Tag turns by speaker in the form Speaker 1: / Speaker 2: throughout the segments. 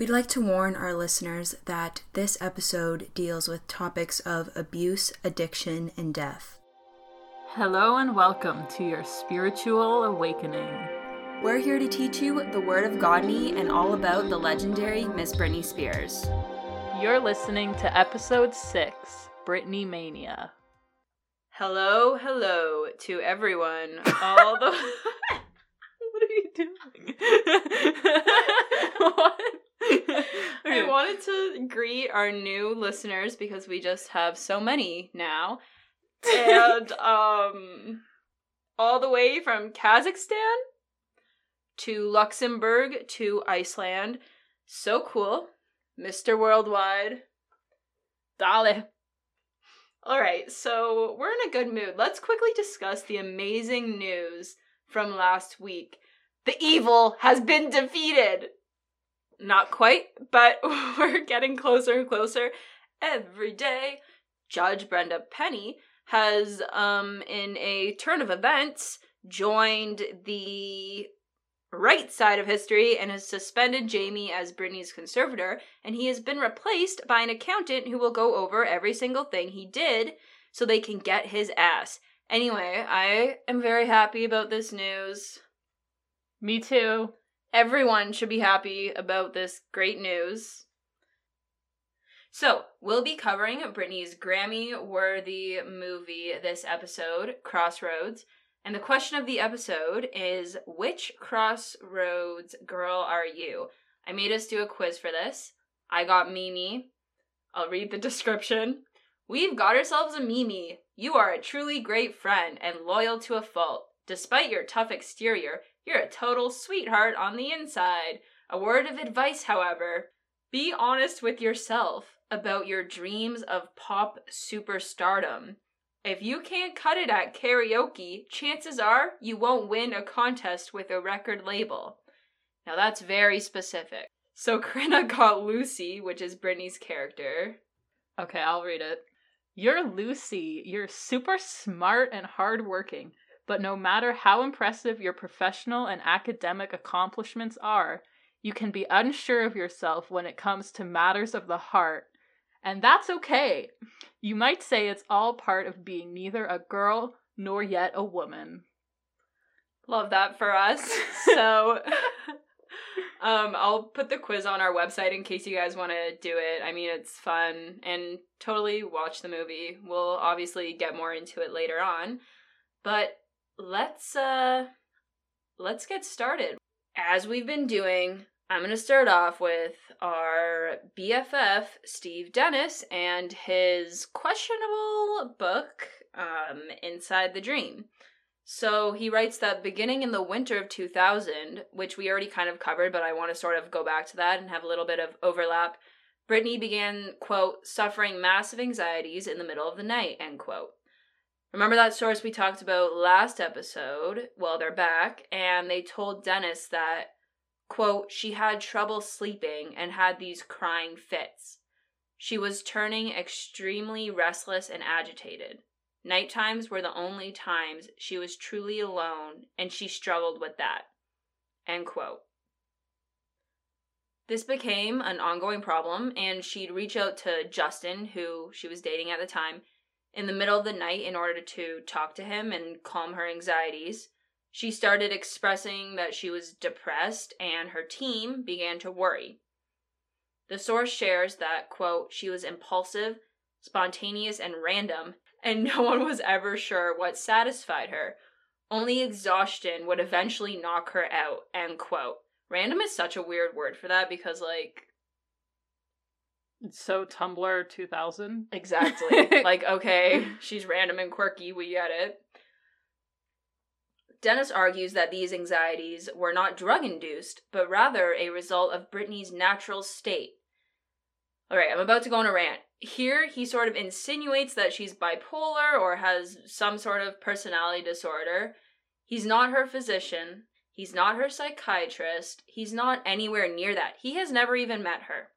Speaker 1: We'd like to warn our listeners that this episode deals with topics of abuse, addiction, and death.
Speaker 2: Hello and welcome to your spiritual awakening.
Speaker 1: We're here to teach you the Word of Godney and all about the legendary Miss Britney Spears.
Speaker 2: You're listening to episode 6, Britney Mania.
Speaker 3: Hello, hello to everyone. All the
Speaker 2: What are you doing?
Speaker 3: what? I wanted to greet our new listeners because we just have so many now. And um all the way from Kazakhstan to Luxembourg to Iceland. So cool. Mr. Worldwide. Dale. All right, so we're in a good mood. Let's quickly discuss the amazing news from last week. The evil has been defeated. Not quite, but we're getting closer and closer every day. Judge Brenda Penny has, um, in a turn of events, joined the right side of history and has suspended Jamie as Britney's conservator, and he has been replaced by an accountant who will go over every single thing he did so they can get his ass. Anyway, I am very happy about this news.
Speaker 2: Me too.
Speaker 3: Everyone should be happy about this great news. So, we'll be covering Britney's Grammy worthy movie this episode, Crossroads. And the question of the episode is Which Crossroads girl are you? I made us do a quiz for this. I got Mimi. I'll read the description. We've got ourselves a Mimi. You are a truly great friend and loyal to a fault. Despite your tough exterior, you're a total sweetheart on the inside. A word of advice, however be honest with yourself about your dreams of pop superstardom. If you can't cut it at karaoke, chances are you won't win a contest with a record label. Now that's very specific. So Krina got Lucy, which is Britney's character.
Speaker 2: Okay, I'll read it. You're Lucy. You're super smart and hardworking, but no matter how impressive your professional and academic accomplishments are, you can be unsure of yourself when it comes to matters of the heart. And that's okay. You might say it's all part of being neither a girl nor yet a woman.
Speaker 3: Love that for us. So um I'll put the quiz on our website in case you guys want to do it. I mean, it's fun and totally watch the movie. We'll obviously get more into it later on. But let's uh let's get started. As we've been doing, I'm going to start off with our BFF, Steve Dennis, and his questionable book, um, Inside the Dream. So he writes that beginning in the winter of 2000, which we already kind of covered, but I want to sort of go back to that and have a little bit of overlap. Britney began, quote, suffering massive anxieties in the middle of the night, end quote. Remember that source we talked about last episode? Well, they're back, and they told Dennis that Quote, she had trouble sleeping and had these crying fits. She was turning extremely restless and agitated. Night times were the only times she was truly alone, and she struggled with that. End quote. This became an ongoing problem, and she'd reach out to Justin, who she was dating at the time, in the middle of the night in order to talk to him and calm her anxieties. She started expressing that she was depressed and her team began to worry. The source shares that, quote, she was impulsive, spontaneous, and random, and no one was ever sure what satisfied her. Only exhaustion would eventually knock her out, end quote. Random is such a weird word for that because, like,
Speaker 2: So Tumblr 2000.
Speaker 3: Exactly. like, okay, she's random and quirky, we get it. Dennis argues that these anxieties were not drug induced, but rather a result of Britney's natural state. Alright, I'm about to go on a rant. Here, he sort of insinuates that she's bipolar or has some sort of personality disorder. He's not her physician. He's not her psychiatrist. He's not anywhere near that. He has never even met her.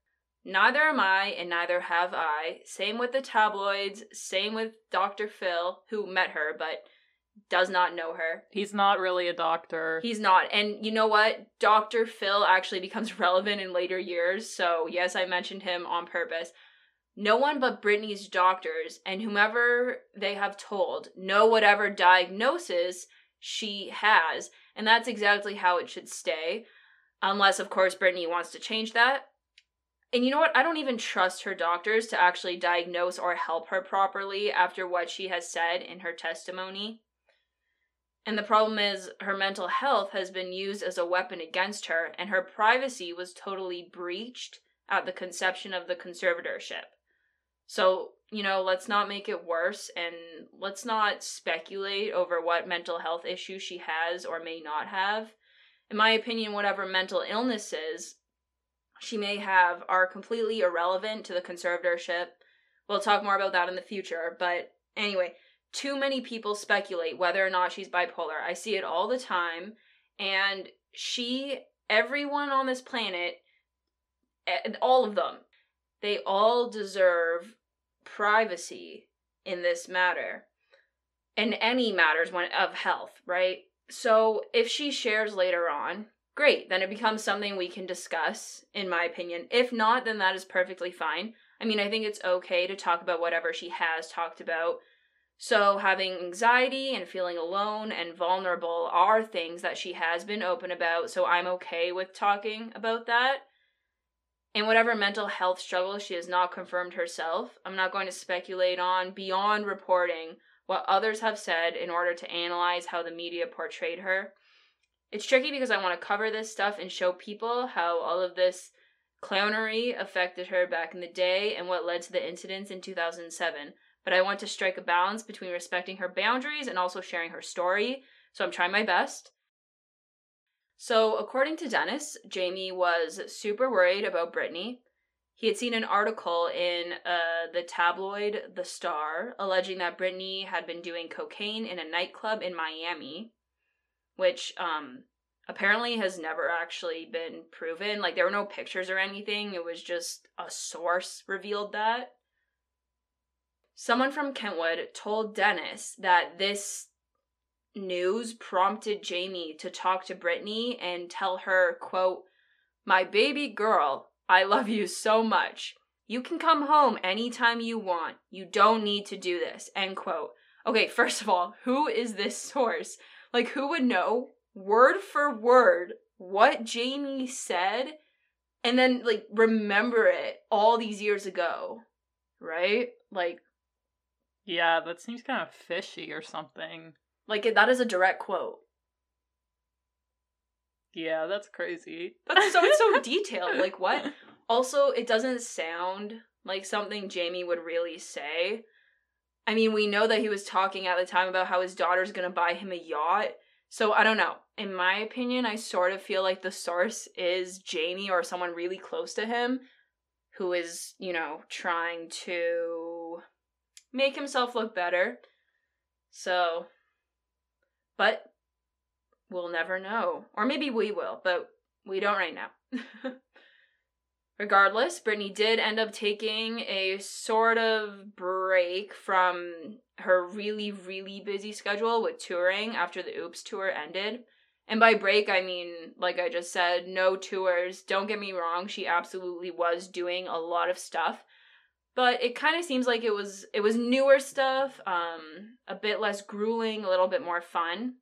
Speaker 3: Neither am I, and neither have I. Same with the tabloids, same with Dr. Phil, who met her, but does not know her.
Speaker 2: He's not really a doctor.
Speaker 3: He's not. And you know what? Dr. Phil actually becomes relevant in later years. So, yes, I mentioned him on purpose. No one but Britney's doctors and whomever they have told know whatever diagnosis she has. And that's exactly how it should stay. Unless, of course, Britney wants to change that. And you know what? I don't even trust her doctors to actually diagnose or help her properly after what she has said in her testimony. And the problem is, her mental health has been used as a weapon against her, and her privacy was totally breached at the conception of the conservatorship. So, you know, let's not make it worse and let's not speculate over what mental health issues she has or may not have. In my opinion, whatever mental illnesses she may have are completely irrelevant to the conservatorship. We'll talk more about that in the future, but anyway, too many people speculate whether or not she's bipolar. I see it all the time, and she, everyone on this planet, eh, all of them, they all deserve privacy in this matter in any matters when of health right so if she shares later on great then it becomes something we can discuss in my opinion. If not then that is perfectly fine. I mean i think it's okay to talk about whatever she has talked about. So having anxiety and feeling alone and vulnerable are things that she has been open about so i'm okay with talking about that. And whatever mental health struggle she has not confirmed herself, I'm not going to speculate on beyond reporting what others have said in order to analyze how the media portrayed her. It's tricky because I want to cover this stuff and show people how all of this clownery affected her back in the day and what led to the incidents in 2007. But I want to strike a balance between respecting her boundaries and also sharing her story, so I'm trying my best. So, according to Dennis, Jamie was super worried about Britney. He had seen an article in uh, the tabloid The Star alleging that Britney had been doing cocaine in a nightclub in Miami, which um, apparently has never actually been proven. Like, there were no pictures or anything, it was just a source revealed that. Someone from Kentwood told Dennis that this news prompted Jamie to talk to Britney and tell her, quote, My baby girl, I love you so much. You can come home anytime you want. You don't need to do this. End quote. Okay, first of all, who is this source? Like, who would know word for word what Jamie said and then, like, remember it all these years ago? Right? Like,
Speaker 2: yeah, that seems kind of fishy or something.
Speaker 3: Like that is a direct quote.
Speaker 2: Yeah, that's crazy.
Speaker 3: That's so it's so detailed. Like what? Also, it doesn't sound like something Jamie would really say. I mean, we know that he was talking at the time about how his daughter's gonna buy him a yacht. So I don't know. In my opinion, I sort of feel like the source is Jamie or someone really close to him who is, you know, trying to make himself look better. So but we'll never know. Or maybe we will, but we don't right now. Regardless, Britney did end up taking a sort of break from her really, really busy schedule with touring after the Oops tour ended. And by break, I mean, like I just said, no tours. Don't get me wrong, she absolutely was doing a lot of stuff. But it kind of seems like it was it was newer stuff, um, a bit less grueling, a little bit more fun.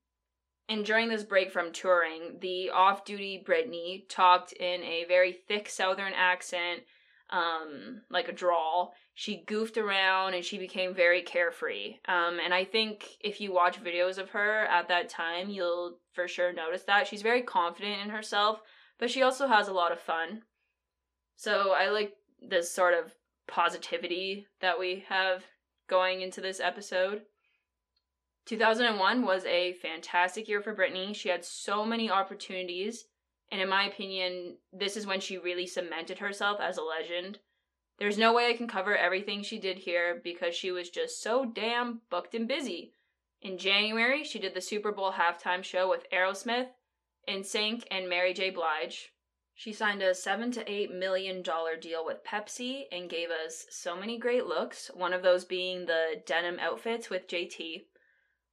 Speaker 3: And during this break from touring, the off duty Britney talked in a very thick southern accent, um, like a drawl. She goofed around and she became very carefree. Um, and I think if you watch videos of her at that time, you'll for sure notice that. She's very confident in herself, but she also has a lot of fun. So I like this sort of positivity that we have going into this episode. 2001 was a fantastic year for Britney. She had so many opportunities, and in my opinion, this is when she really cemented herself as a legend. There's no way I can cover everything she did here because she was just so damn booked and busy. In January, she did the Super Bowl halftime show with Aerosmith, NSYNC, and Mary J. Blige. She signed a seven to eight million dollar deal with Pepsi and gave us so many great looks, one of those being the denim outfits with JT.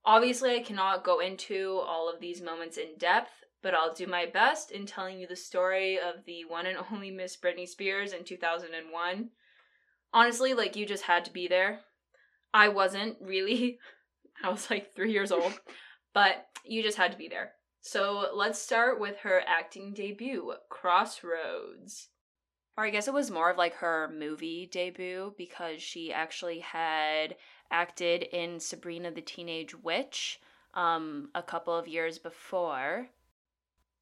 Speaker 3: Obviously, I cannot go into all of these moments in depth, but I'll do my best in telling you the story of the one and only Miss Britney Spears in 2001. Honestly, like, you just had to be there. I wasn't really. I was like three years old, but you just had to be there. So let's start with her acting debut, Crossroads. Or I guess it was more of like her movie debut because she actually had acted in Sabrina the Teenage Witch um, a couple of years before.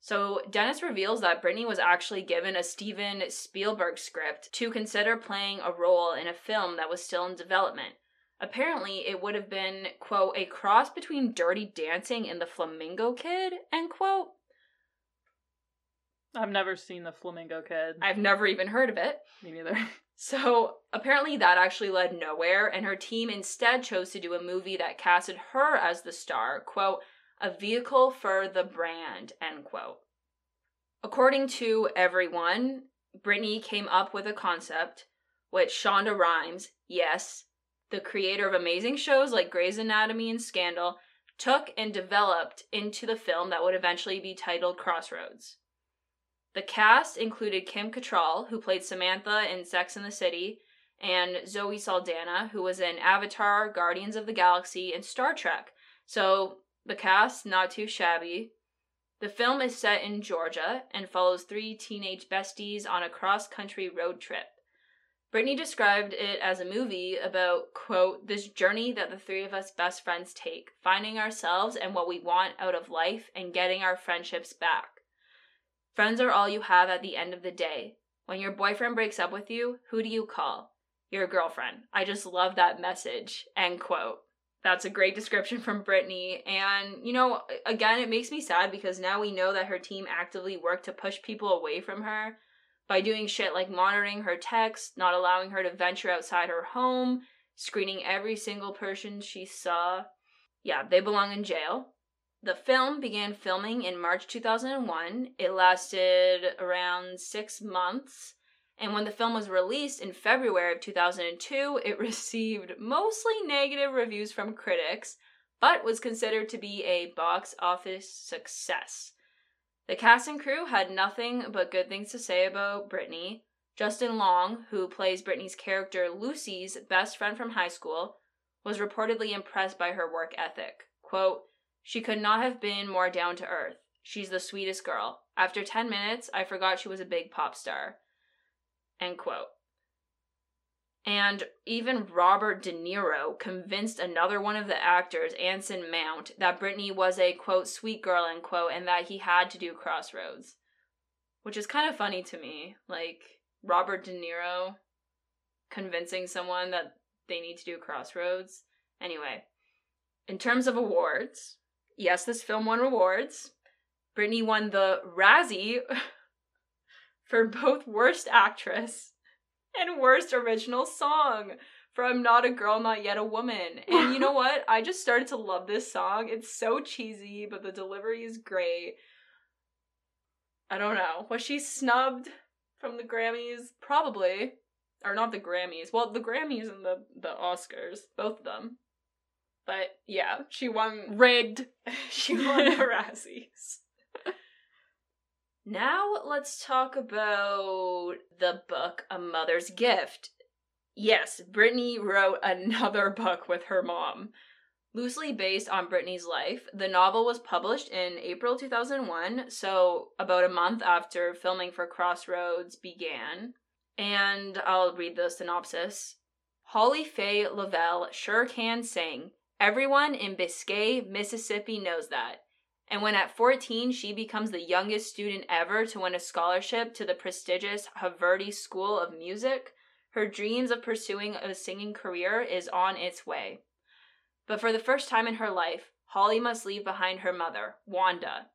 Speaker 3: So Dennis reveals that Britney was actually given a Steven Spielberg script to consider playing a role in a film that was still in development. Apparently, it would have been, quote, a cross between Dirty Dancing and the Flamingo Kid, end quote.
Speaker 2: I've never seen the Flamingo Kid.
Speaker 3: I've never even heard of it.
Speaker 2: Me neither.
Speaker 3: So apparently that actually led nowhere, and her team instead chose to do a movie that casted her as the star, quote, a vehicle for the brand, end quote. According to everyone, Britney came up with a concept which Shonda Rhimes, yes, the creator of amazing shows like Grey's Anatomy and Scandal, took and developed into the film that would eventually be titled Crossroads. The cast included Kim Cattrall, who played Samantha in Sex and the City, and Zoe Saldana, who was in Avatar, Guardians of the Galaxy, and Star Trek. So the cast, not too shabby. The film is set in Georgia and follows three teenage besties on a cross country road trip. Britney described it as a movie about, quote, this journey that the three of us best friends take, finding ourselves and what we want out of life and getting our friendships back. Friends are all you have at the end of the day. When your boyfriend breaks up with you, who do you call? Your girlfriend. I just love that message. End quote. That's a great description from Britney. And, you know, again, it makes me sad because now we know that her team actively worked to push people away from her by doing shit like monitoring her texts, not allowing her to venture outside her home, screening every single person she saw. Yeah, they belong in jail. The film began filming in March 2001. It lasted around six months. And when the film was released in February of 2002, it received mostly negative reviews from critics, but was considered to be a box office success. The cast and crew had nothing but good things to say about Britney. Justin Long, who plays Britney's character Lucy's best friend from high school, was reportedly impressed by her work ethic. Quote, she could not have been more down to earth. She's the sweetest girl. After 10 minutes, I forgot she was a big pop star. End quote. And even Robert De Niro convinced another one of the actors, Anson Mount, that Britney was a quote sweet girl end quote and that he had to do Crossroads. Which is kind of funny to me. Like Robert De Niro convincing someone that they need to do Crossroads. Anyway, in terms of awards, yes, this film won awards. Britney won the Razzie for both Worst Actress and Worst Original Song from Not a Girl, Not Yet a Woman. And you know what? I just started to love this song. It's so cheesy, but the delivery is great. I don't know. Was she snubbed from the Grammys? Probably. Or not the Grammys. Well, the Grammys and the, the Oscars. Both of them. But yeah, she won.
Speaker 2: Rigged.
Speaker 3: she won the Razzies. now let's talk about the book A Mother's Gift. Yes, Britney wrote another book with her mom. Loosely based on Britney's life, the novel was published in April 2001, so about a month after filming for Crossroads began. And I'll read the synopsis. Holly Faye Lavelle sure can sing. Everyone in Biscay, Mississippi knows that. And when at 14 she becomes the youngest student ever to win a scholarship to the prestigious Haverty School of Music, her dreams of pursuing a singing career is on its way. But for the first time in her life, Holly must leave behind her mother, Wanda.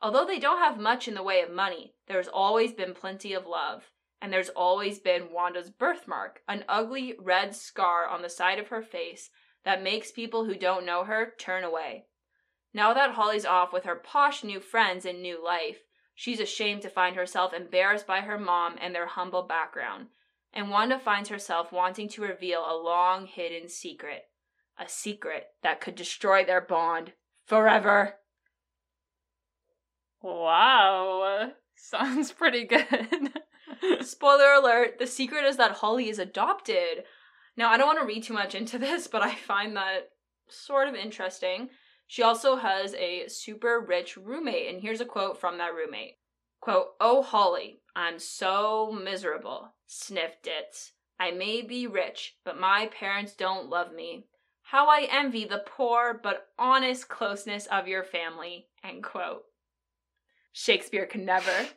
Speaker 3: Although they don't have much in the way of money, there's always been plenty of love. And there's always been Wanda's birthmark, an ugly red scar on the side of her face that makes people who don't know her turn away. Now that Holly's off with her posh new friends and new life, she's ashamed to find herself embarrassed by her mom and their humble background, and Wanda finds herself wanting to reveal a long hidden secret a secret that could destroy their bond forever.
Speaker 2: Wow. Sounds pretty good.
Speaker 3: Spoiler alert, the secret is that Holly is adopted. Now, I don't want to read too much into this, but I find that sort of interesting. She also has a super rich roommate, and here's a quote from that roommate. Quote, Oh, Holly, I'm so miserable. Sniff Ditz. I may be rich, but my parents don't love me. How I envy the poor but honest closeness of your family. End quote. Shakespeare can never.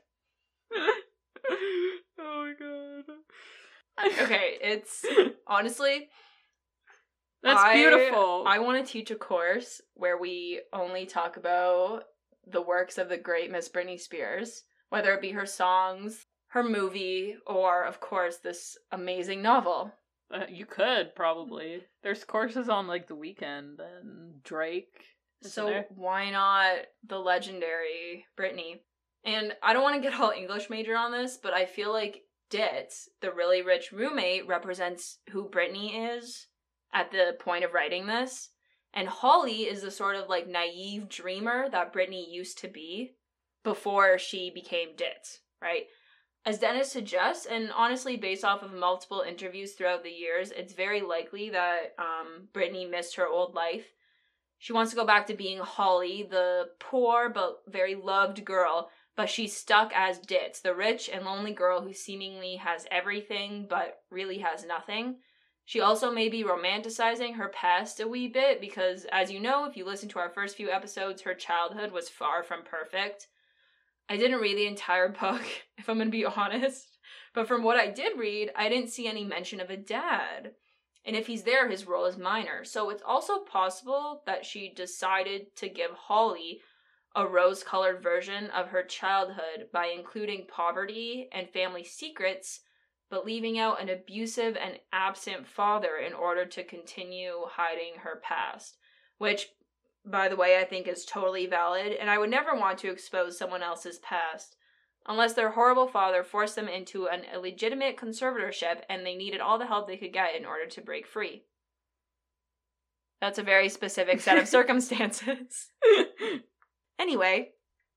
Speaker 2: oh my god.
Speaker 3: Okay, it's honestly
Speaker 2: That's
Speaker 3: I-
Speaker 2: beautiful.
Speaker 3: I want to teach a course where we only talk about the works of the great Miss Britney Spears, whether it be her songs, her movie, or of course this amazing novel.
Speaker 2: Uh, you could probably. There's courses on like the Weeknd and Drake.
Speaker 3: So
Speaker 2: there?
Speaker 3: why not the legendary Britney? And I don't want to get all English major on this, but I feel like Ditz, the really rich roommate, represents who Britney is at the point of writing this. And Holly is the sort of like naive dreamer that Britney used to be before she became Ditz, right? As Dennis suggests, and honestly, based off of multiple interviews throughout the years, it's very likely that um, Britney missed her old life. She wants to go back to being Holly, the poor but very loved girl, but she's stuck as Ditz, the rich and lonely girl who seemingly has everything but really has nothing. She also may be romanticizing her past a wee bit because, as you know, if you listen to our first few episodes, her childhood was far from perfect. I didn't read the entire book, if I'm gonna be honest, but from what I did read, I didn't see any mention of a dad. And if he's there, his role is minor. So it's also possible that she decided to give Holly a rose colored version of her childhood by including poverty and family secrets, but leaving out an abusive and absent father in order to continue hiding her past. Which, by the way, I think is totally valid, and I would never want to expose someone else's past. Unless their horrible father forced them into an illegitimate conservatorship and they needed all the help they could get in order to break free. That's a very specific set of circumstances. anyway,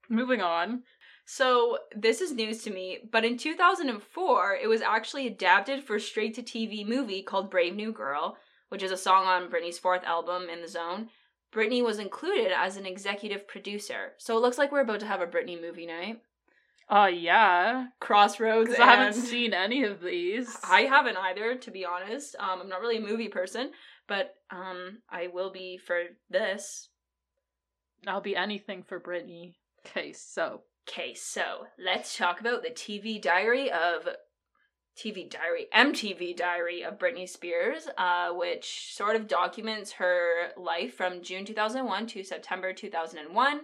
Speaker 2: Moving on.
Speaker 3: so this is news to me, but in 2004, it was actually adapted for straight to TV movie called Brave New Girl, which is a song on Britney's fourth album, In the Zone. Britney was included as an executive producer. So it looks like we're about to have a Britney movie night.
Speaker 2: Uh yeah.
Speaker 3: Crossroads.
Speaker 2: Because I haven't seen any of these.
Speaker 3: I haven't either, to be honest. Um, I'm not really a movie person, but um, I will be for this.
Speaker 2: I'll be anything for Britney. Okay, so
Speaker 3: Okay, so let's talk about the TV diary of TV diary, MTV diary of Britney Spears, uh, which sort of documents her life from June 2001 to September 2001.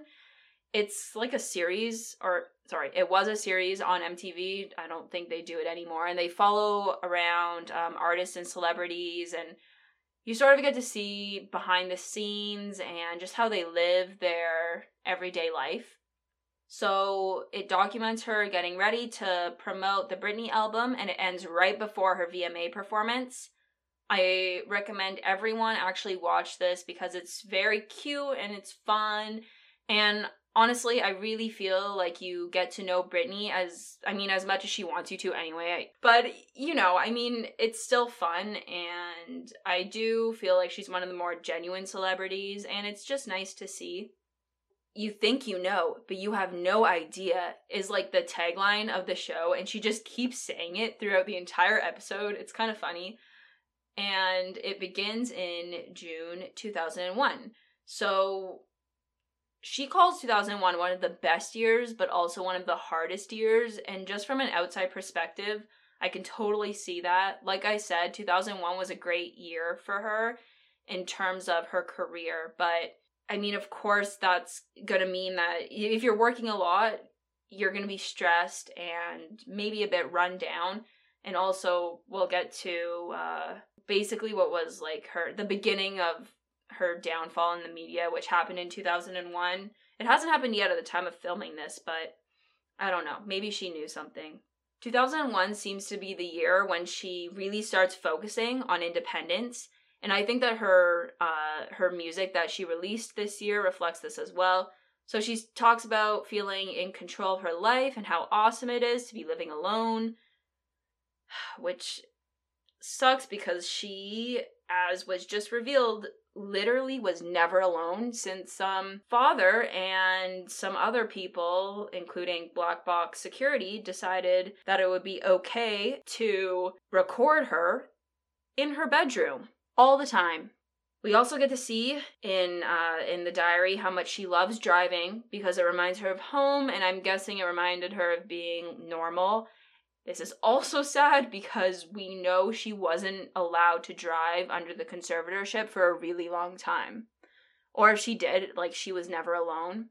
Speaker 3: It's like a series, or sorry, it was a series on MTV. I don't think they do it anymore. And they follow around um, artists and celebrities, and you sort of get to see behind the scenes and just how they live their everyday life. So it documents her getting ready to promote the Britney album, and it ends right before her VMA performance. I recommend everyone actually watch this because it's very cute and it's fun. And honestly, I really feel like you get to know Britney as, I mean, as much as she wants you to anyway. But, you know, I mean, it's still fun. And I do feel like she's one of the more genuine celebrities. And it's just nice to see you think you know, but you have no idea is like the tagline of the show, and she just keeps saying it throughout the entire episode. It's kind of funny. And it begins in June 2001. So she calls 2001 one of the best years, but also one of the hardest years. And just from an outside perspective, I can totally see that. Like I said, 2001 was a great year for her in terms of her career, but I mean, of course, that's going to mean that if you're working a lot, you're going to be stressed and maybe a bit run down. And also, we'll get to uh, basically what was like her, the beginning of her downfall in the media, which happened in 2001. It hasn't happened yet at the time of filming this, but I don't know. Maybe she knew something. 2001 seems to be the year when she really starts focusing on independence And I think that her uh her music that she released this year reflects this as well. So she talks about feeling in control of her life and how awesome it is to be living alone, which sucks because she as was just revealed literally was never alone since some father and some other people including black box security decided that it would be okay to record her in her bedroom all the time we also get to see in uh, in the diary how much she loves driving because it reminds her of home, and I'm guessing it reminded her of being normal. This is also sad because we know she wasn't allowed to drive under the conservatorship for a really long time. Or if she did, like she was never alone.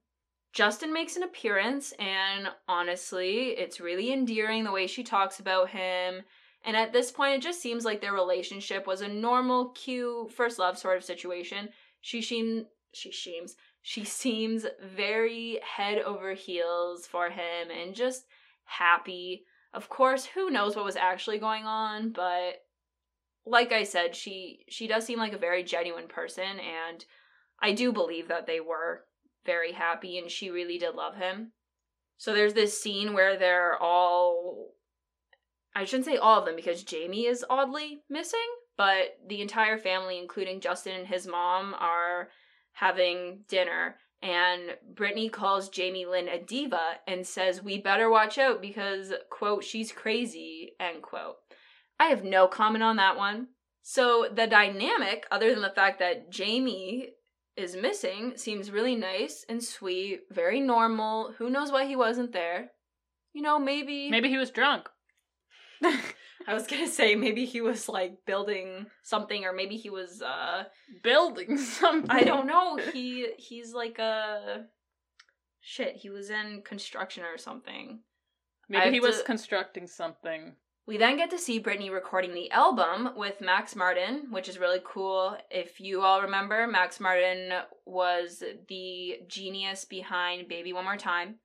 Speaker 3: Justin makes an appearance, and honestly, it's really endearing the way she talks about him and at this point, it just seems like their relationship was a normal, cute, first love sort of situation. She seems, she seems, she seems very head over heels for him and just happy. Of course, who knows what was actually going on, but like I said, she she does seem like a very genuine person and I do believe that they were very happy and she really did love him. So there's this scene where they're all I shouldn't say all of them because Jamie is oddly missing, but the entire family, including Justin and his mom, are having dinner. And Britney calls Jamie Lynn a diva and says, We better watch out because, quote, she's crazy, end quote. I have no comment on that one. So the dynamic, other than the fact that Jamie is missing, seems really nice and sweet, very normal. Who knows why he wasn't there? You know, maybe.
Speaker 2: Maybe he was drunk.
Speaker 3: I was gonna say maybe he was like building something, or maybe he was uh
Speaker 2: building something.
Speaker 3: I don't know. He he's like a shit. He was in construction or something.
Speaker 2: Maybe he was constructing something.
Speaker 3: We then get to see Britney recording the album with Max Martin, which is really cool. If you all remember, Max Martin was the genius behind Baby One More Time.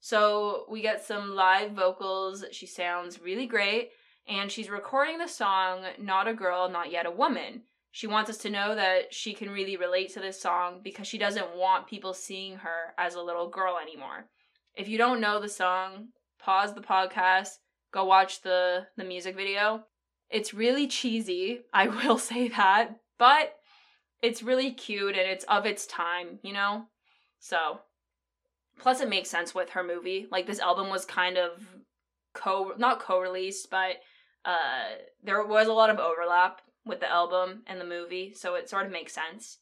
Speaker 3: So we get some live vocals. She sounds really great. And she's recording the song Not a Girl, Not Yet a Woman. She wants us to know that she can really relate to this song because she doesn't want people seeing her as a little girl anymore. If you don't know the song, pause the podcast, go watch the, the music video. It's really cheesy, I will say that, but it's really cute and it's of its time, you know? So Plus, it makes sense with her movie. Like this album was kind of co not co-released, but uh, there was a lot of overlap with the album and the movie, so it sort of makes sense.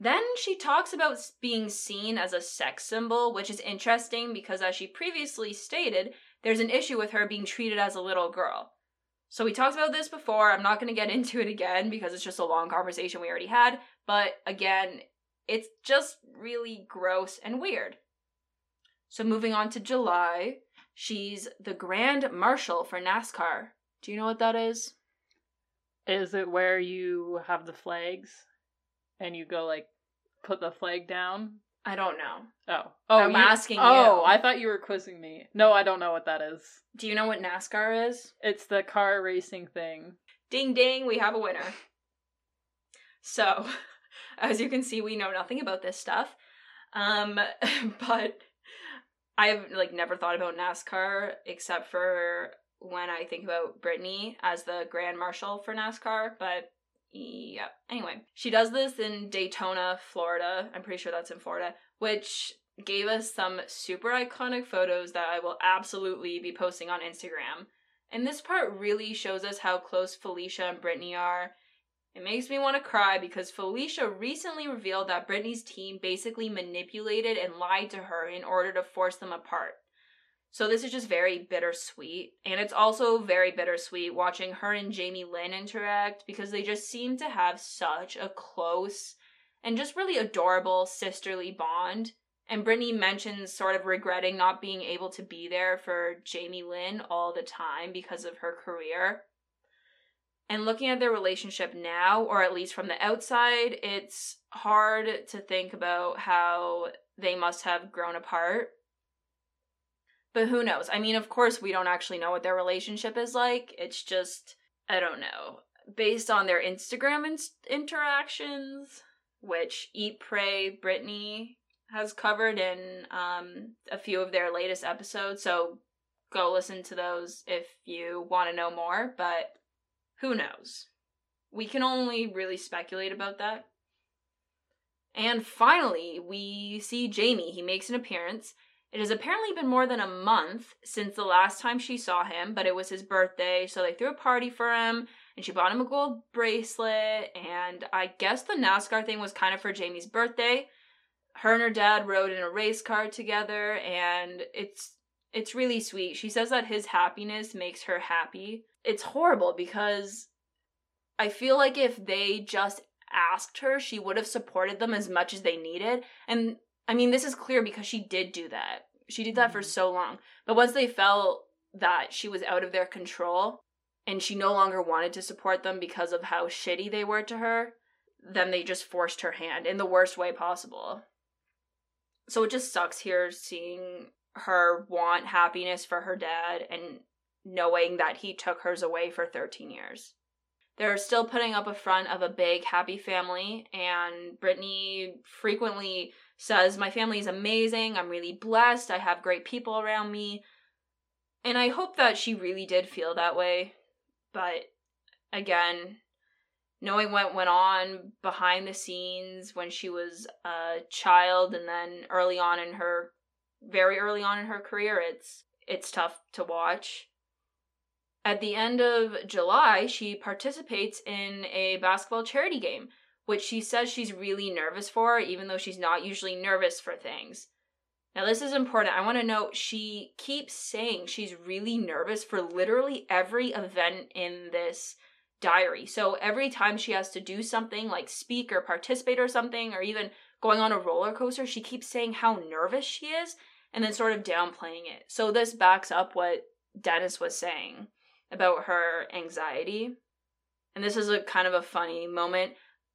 Speaker 3: Then she talks about being seen as a sex symbol, which is interesting because, as she previously stated, there's an issue with her being treated as a little girl. So we talked about this before. I'm not going to get into it again because it's just a long conversation we already had. But again, it's just really gross and weird. So moving on to July, she's the Grand Marshal for NASCAR. Do you know what that is?
Speaker 2: Is it where you have the flags and you go like put the flag down?
Speaker 3: I don't know.
Speaker 2: Oh. Oh,
Speaker 3: I'm you, asking
Speaker 2: oh,
Speaker 3: you.
Speaker 2: Oh, I thought you were quizzing me. No, I don't know what that is.
Speaker 3: Do you know what NASCAR is?
Speaker 2: It's the car racing thing.
Speaker 3: Ding ding, we have a winner. So, as you can see, we know nothing about this stuff. Um, but I've like never thought about NASCAR except for when I think about Britney as the Grand Marshal for NASCAR. But yeah, anyway, she does this in Daytona, Florida. I'm pretty sure that's in Florida, which gave us some super iconic photos that I will absolutely be posting on Instagram. And this part really shows us how close Felicia and Britney are it makes me want to cry because Felicia recently revealed that Britney's team basically manipulated and lied to her in order to force them apart. So this is just very bittersweet. And it's also very bittersweet watching her and Jamie Lynn interact because they just seem to have such a close and just really adorable sisterly bond. And Britney mentions sort of regretting not being able to be there for Jamie Lynn all the time because of her career. And looking at their relationship now, or at least from the outside, it's hard to think about how they must have grown apart. But who knows? I mean, of course, we don't actually know what their relationship is like. It's just, I don't know. based on their Instagram in- interactions, which Eat Pray Brittany has covered in um, a few of their latest episodes. So go listen to those if you want to know more, but who knows? We can only really speculate about that. And finally, we see Jamie. He makes an appearance. It has apparently been more than a month since the last time she saw him, but it was his birthday, so they threw a party for him and she bought him a gold bracelet. And I guess the NASCAR thing was kind of for Jamie's birthday. Her and her dad rode in a race car together, and it's it's really sweet. She says that his happiness makes her happy. It's horrible because I feel like if they just asked her, she would have supported them as much as they needed. And I mean, this is clear because she did do that. She did that mm-hmm. for so long. But once they felt that she was out of their control and she no longer wanted to support them because of how shitty they were to her, then they just forced her hand in the worst way possible. So it just sucks here seeing her want happiness for her dad and knowing that he took hers away for 13 years. They're still putting up a front of a big happy family, and Britney frequently says, My family is amazing. I'm really blessed. I have great people around me. And I hope that she really did feel that way. But again, knowing what went on behind the scenes when she was a child and then early on in her very early on in her career, it's it's tough to watch. At the end of July, she participates in a basketball charity game, which she says she's really nervous for, even though she's not usually nervous for things. Now, this is important. I want to note she keeps saying she's really nervous for literally every event in this diary. So every time she has to do something like speak or participate or something, or even going on a roller coaster, she keeps saying how nervous she is and then sort of downplaying it. So this backs up what Dennis was saying about her anxiety. And this is a kind of a funny moment,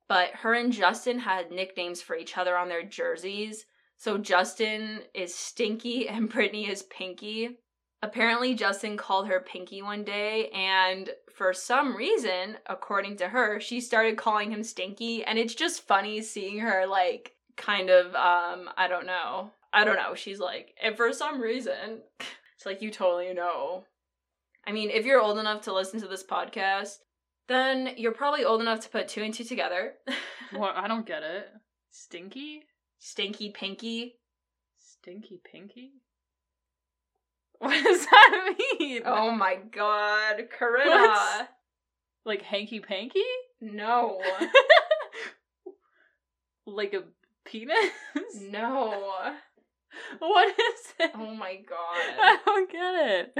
Speaker 3: but her and Justin had nicknames for each other on their jerseys. So Justin is Stinky and Britney is Pinky. Apparently, Justin called her Pinky one day, and for some reason, according to her, she started calling him Stinky, and it's just funny seeing her, like, kind of, um, I don't know. I don't know. She's like, and for some reason, it's like, you totally know. I mean, if you're old enough to listen to this podcast, then you're probably old enough to put two and two together.
Speaker 2: what? I don't get it. Stinky?
Speaker 3: Stinky Pinky?
Speaker 2: Stinky Pinky? What does that mean?
Speaker 3: Oh my god, Corinna.
Speaker 2: Like hanky panky?
Speaker 3: No.
Speaker 2: like a penis?
Speaker 3: No.
Speaker 2: What is it?
Speaker 3: Oh my god.
Speaker 2: I don't get it.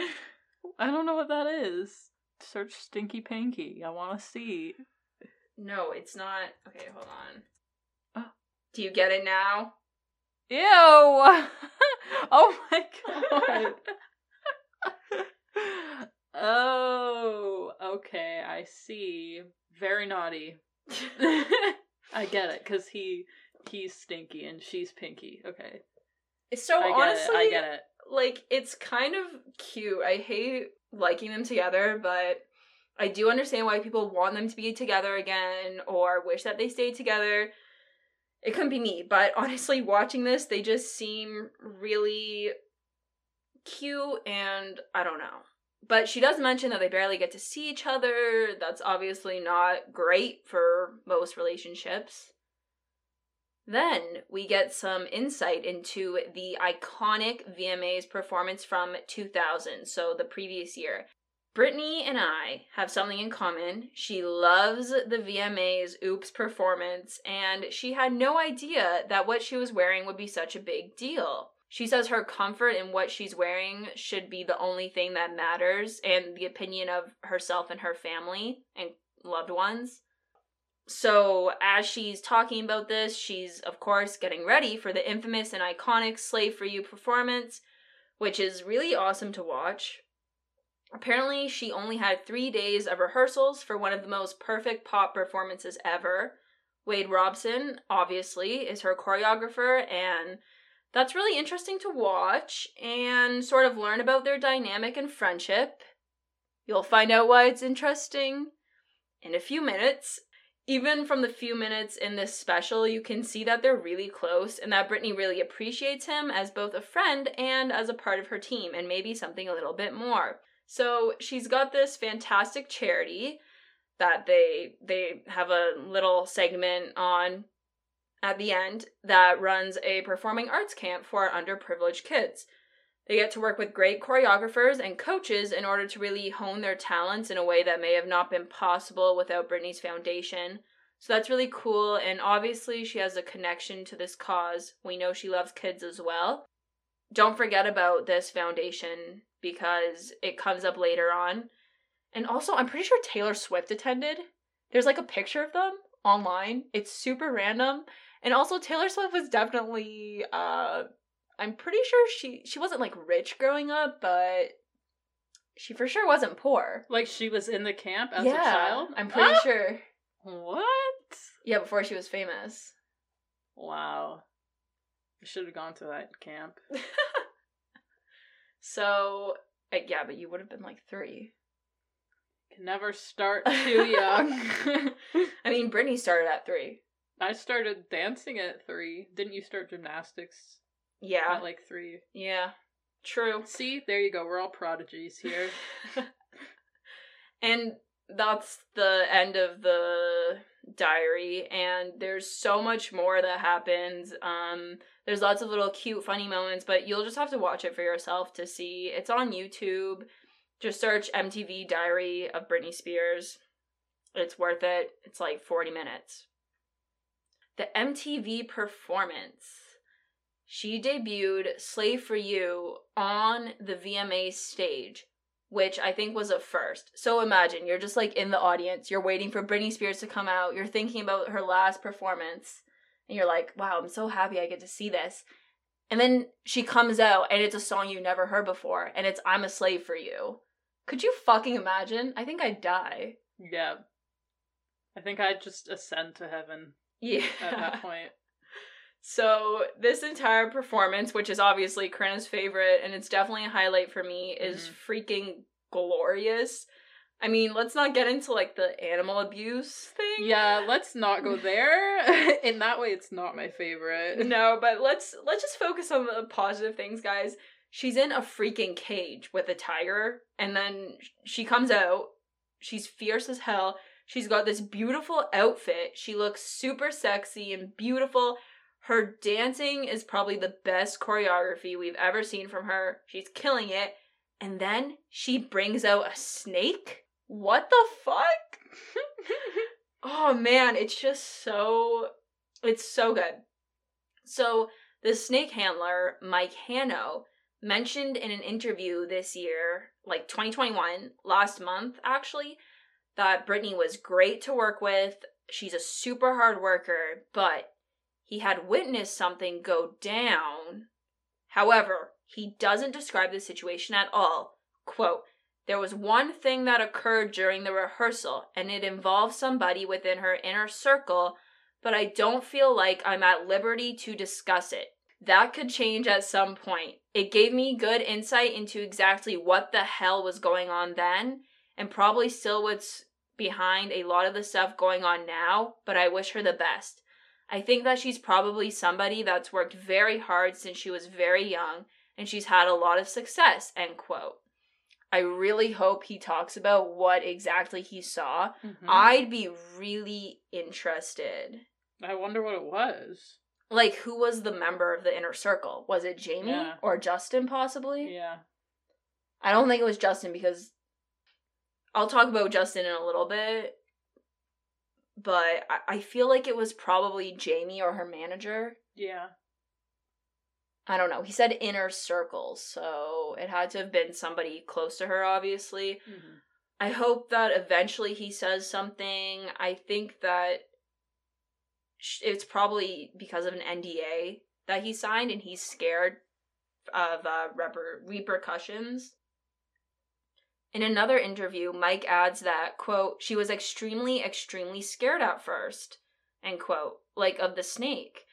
Speaker 2: I don't know what that is. Search Stinky Pinky. I want to see.
Speaker 3: No, it's not. Okay, hold on. Oh. Do you get it now?
Speaker 2: Ew! oh my god. oh, okay, I see. Very naughty. I get it cuz he he's stinky and she's pinky. Okay.
Speaker 3: So
Speaker 2: I
Speaker 3: honestly,
Speaker 2: it. I get it.
Speaker 3: Like it's kind of cute. I hate liking them together, but I do understand why people want them to be together again or wish that they stayed together. It couldn't be me, but honestly, watching this, they just seem really cute and I don't know. But she does mention that they barely get to see each other. That's obviously not great for most relationships. Then we get some insight into the iconic VMAs performance from 2000, so the previous year. Britney and I have something in common. She loves the VMA's Oops performance, and she had no idea that what she was wearing would be such a big deal. She says her comfort in what she's wearing should be the only thing that matters, and the opinion of herself and her family and loved ones. So, as she's talking about this, she's, of course, getting ready for the infamous and iconic Slave for You performance, which is really awesome to watch. Apparently, she only had three days of rehearsals for one of the most perfect pop performances ever. Wade Robson, obviously, is her choreographer, and that's really interesting to watch and sort of learn about their dynamic and friendship. You'll find out why it's interesting in a few minutes. Even from the few minutes in this special, you can see that they're really close and that Britney really appreciates him as both a friend and as a part of her team, and maybe something a little bit more. So she's got this fantastic charity that they they have a little segment on at the end that runs a performing arts camp for underprivileged kids. They get to work with great choreographers and coaches in order to really hone their talents in a way that may have not been possible without Britney's foundation. So that's really cool, and obviously, she has a connection to this cause. We know she loves kids as well. Don't forget about this foundation because it comes up later on. And also, I'm pretty sure Taylor Swift attended. There's like a picture of them online. It's super random. And also Taylor Swift was definitely uh I'm pretty sure she she wasn't like rich growing up, but she for sure wasn't poor.
Speaker 2: Like she was in the camp as
Speaker 3: yeah,
Speaker 2: a child?
Speaker 3: I'm pretty
Speaker 2: Ah!
Speaker 3: sure.
Speaker 2: What?
Speaker 3: Yeah, before she was famous.
Speaker 2: Wow. I should have gone to that camp.
Speaker 3: So uh, yeah, but you would have been like three.
Speaker 2: Can never start too young.
Speaker 3: I mean, Britney started at three.
Speaker 2: I started dancing at three. Didn't you start gymnastics
Speaker 3: Yeah,
Speaker 2: at like three?
Speaker 3: yeah, true.
Speaker 2: See, there you go. We're all prodigies here.
Speaker 3: and that's the end of the diary and there's so much more that happens. Um there's lots of little cute funny moments but you'll just have to watch it for yourself to see. It's on youtube. Just search mtv diary of britney spears. It's worth it. It's like 40 minutes. The mtv performance she debuted slave for you on the vma stage which I think was a first. So imagine you're just like in the audience, you're waiting for Britney Spears to come out, you're thinking about her last performance, and you're like, wow, I'm so happy I get to see this. And then she comes out and it's a song you never heard before, and it's I'm a Slave for You. Could you fucking imagine? I think I'd die.
Speaker 2: yeah. I think I'd just ascend to heaven
Speaker 3: Yeah.
Speaker 2: at that point.
Speaker 3: So this entire performance, which is obviously Corinna's favorite, and it's definitely a highlight for me, is mm-hmm. freaking glorious. I mean, let's not get into like the animal abuse thing.
Speaker 2: Yeah, let's not go there. In that way, it's not my favorite.
Speaker 3: No, but let's let's just focus on the positive things, guys. She's in a freaking cage with a tiger, and then she comes out. She's fierce as hell. She's got this beautiful outfit. She looks super sexy and beautiful. Her dancing is probably the best choreography we've ever seen from her. She's killing it. And then she brings out a snake? What the fuck? oh man, it's just so it's so good. So, the snake handler, Mike Hanno, mentioned in an interview this year, like 2021, last month actually, that Britney was great to work with. She's a super hard worker, but he had witnessed something go down. However, he doesn't describe the situation at all. Quote, there was one thing that occurred during the rehearsal, and it involved somebody within her inner circle, but I don't feel like I'm at liberty to discuss it. That could change at some point. It gave me good insight into exactly what the hell was going on then, and probably still what's behind a lot of the stuff going on now, but I wish her the best. I think that she's probably somebody that's worked very hard since she was very young, and she's had a lot of success, end quote. I really hope he talks about what exactly he saw.
Speaker 2: Mhm.
Speaker 3: I'd be really interested.
Speaker 2: I wonder what it was.
Speaker 3: Like, who was the member of the inner circle? Was it Jamie
Speaker 2: Yeah.
Speaker 3: or Justin, possibly?
Speaker 2: Yeah.
Speaker 3: I don't think it was Justin because I'll talk about Justin in a little bit. But I, I feel like it was probably Jamie or her manager.
Speaker 2: Yeah.
Speaker 3: I don't know. He said inner circle, so it had to have been somebody close to her, obviously.
Speaker 2: Mhm.
Speaker 3: I hope that eventually he says something. I think that it's probably because of an NDA that he signed and he's scared of uh, reper- repercussions. In another interview, Mike adds that, quote, she was extremely, extremely scared at first, end quote, like of the snake.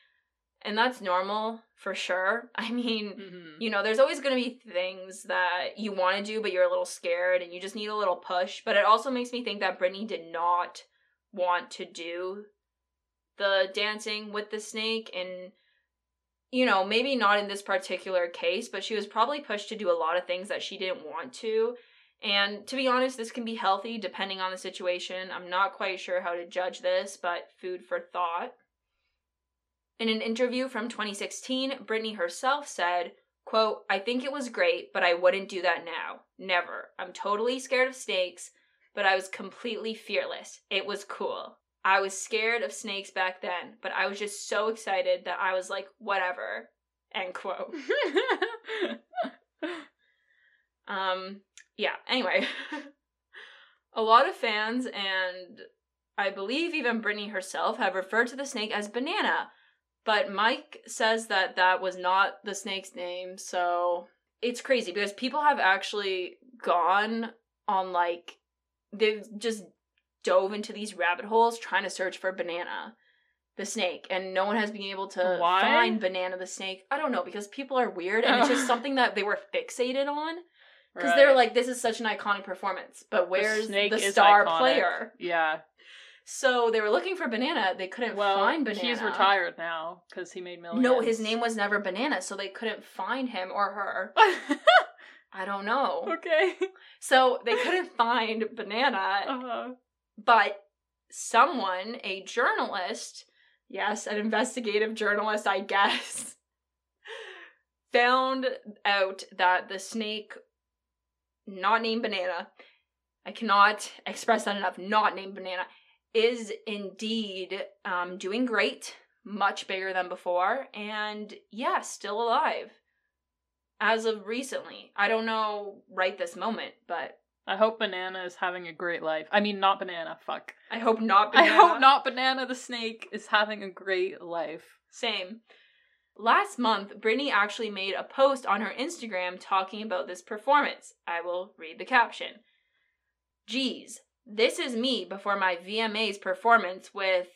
Speaker 3: And that's normal for sure. I mean,
Speaker 2: Mhm.
Speaker 3: you know, there's always going to be things that you want to do, but you're a little scared and you just need a little push. But it also makes me think that Britney did not want to do the dancing with the snake and you know, maybe not in this particular case, but she was probably pushed to do a lot of things that she didn't want to. And to be honest, this can be healthy depending on the situation. I'm not quite sure how to judge this, but food for thought. In an interview from 2016, Britney herself said, quote, I think it was great, but I wouldn't do that now. Never. I'm totally scared of snakes, but I was completely fearless. It was cool. I was scared of snakes back then, but I was just so excited that I was like, whatever. End quote. um, yeah, anyway. a lot of fans and I believe even Britney herself have referred to the snake as Banana, but Mike says that that was not the snake's name, so it's crazy because people have actually gone on like they've just dove into these rabbit holes trying to search for banana the snake and no one has been able to
Speaker 2: Why?
Speaker 3: find banana the snake i don't know because people are weird and it's just something that they were fixated on because they're like this is such an iconic performance but where's the,
Speaker 2: is
Speaker 3: star
Speaker 2: iconic.
Speaker 3: player
Speaker 2: Yeah.
Speaker 3: so they were looking for banana they couldn't
Speaker 2: Well,
Speaker 3: find banana
Speaker 2: he's retired now because he made millions.
Speaker 3: no his name was never banana so they couldn't find him or her i don't know
Speaker 2: okay.
Speaker 3: so they couldn't find banana
Speaker 2: Uh-huh.
Speaker 3: but someone, a journalist, yes, an investigative journalist, I guess, found out that the snake, not named Banana, I cannot express that enough, not named Banana, is indeed um, doing great, much bigger than before, and yeah, still alive. As of recently. I don't know right this moment, but
Speaker 2: I hope Banana is having a great life. I mean, not Banana. Fuck.
Speaker 3: I hope not
Speaker 2: I hope not Banana the snake is having a great life.
Speaker 3: Same. Last month, Britney actually made a post on her Instagram talking about this performance. I will read the caption. Geez, this is me before my VMAs performance with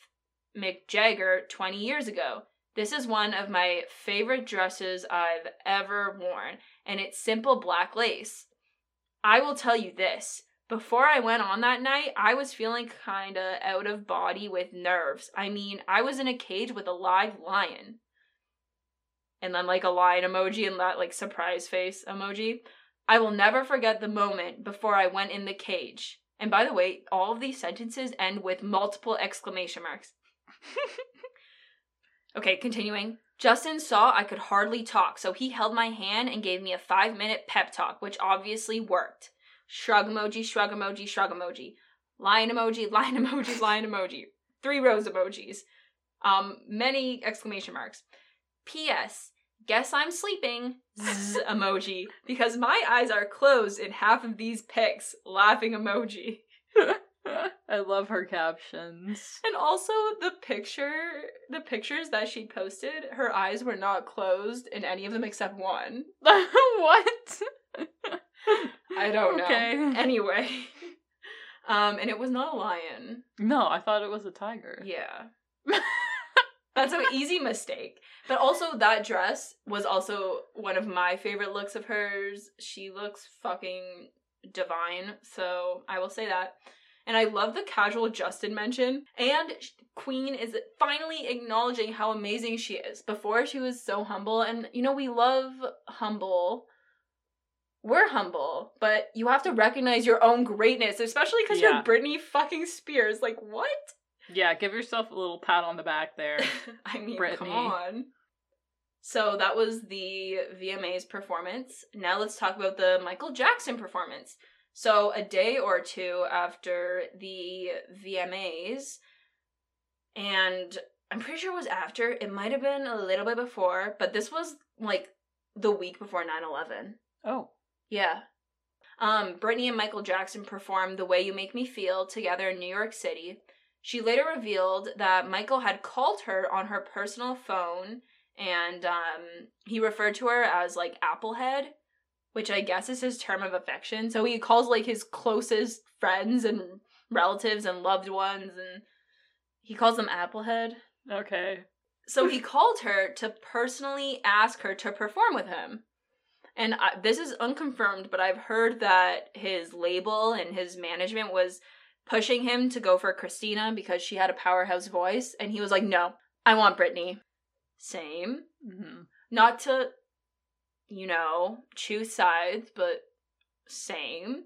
Speaker 3: Mick Jagger 20 years ago. This is one of my favorite dresses I've ever worn, and it's simple black lace. I will tell you this. Before I went on that night, I was feeling kinda out of body with nerves. I mean, I was in a cage with a live lion. And then like a lion emoji and that like surprise face emoji. I will never forget the moment before I went in the cage. And by the way, all of these sentences end with multiple exclamation marks. okay, continuing. Justin saw I could hardly talk, so he held my hand and gave me a five minute pep talk, which obviously worked. Shrug emoji, shrug emoji, shrug emoji. Lion emoji, lion emoji, lion emoji. Three rose emojis. Um, many exclamation marks. P.S. Guess I'm sleeping. Zzz emoji. Because my eyes are closed in half of these pics. Laughing emoji.
Speaker 2: I love her captions.
Speaker 3: And also the picture, the pictures that she posted, her eyes were not closed in any of them except one.
Speaker 2: what?
Speaker 3: I don't know.
Speaker 2: Okay.
Speaker 3: Anyway. Um, and it was not a lion.
Speaker 2: No, I thought it was a tiger.
Speaker 3: Yeah. That's an easy mistake. But also that dress was also one of my favorite looks of hers. She looks fucking divine, so I will say that. And I love the casual Justin mention. And Queen is finally acknowledging how amazing she is. Before she was so humble, and you know, we love humble. We're humble, but you have to recognize your own greatness, especially because
Speaker 2: Yeah.
Speaker 3: you're Britney fucking Spears. Like, what?
Speaker 2: Yeah, give yourself a little pat on the back there.
Speaker 3: I mean, come on. So that was the VMA's performance. Now let's talk about the Michael Jackson performance. So a day or two after the VMAs, and I'm pretty sure it was after, it might have been a little bit before, but this was like the week before 9 11.
Speaker 2: Oh.
Speaker 3: Yeah. Um, Britney and Michael Jackson performed The Way You Make Me Feel together in New York City. She later revealed that Michael had called her on her personal phone and um, he referred to her as like Applehead, which I guess is his term of affection. So he calls like his closest friends and relatives and loved ones and he calls them Applehead.
Speaker 2: Okay.
Speaker 3: So he called her to personally ask her to perform with him. And I, this is unconfirmed, but I've heard that his label and his management was pushing him to go for Christina because she had a powerhouse voice, and he was like, "No, I want Britney." Same.
Speaker 2: hmm
Speaker 3: Not to, you know, choose sides, but same.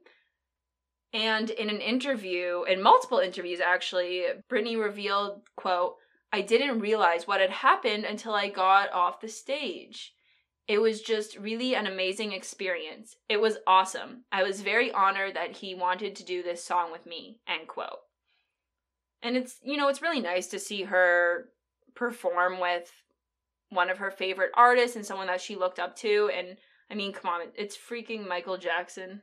Speaker 3: And in an interview, in multiple interviews actually, Britney revealed, quote, I didn't realize what had happened until I got off the stage. It was just really an amazing experience. It was awesome. I was very honored that he wanted to do this song with me, end quote. And it's, you know, it's really nice to see her perform with one of her favorite artists and someone that she looked up to. And I mean, come on, it's freaking Michael Jackson.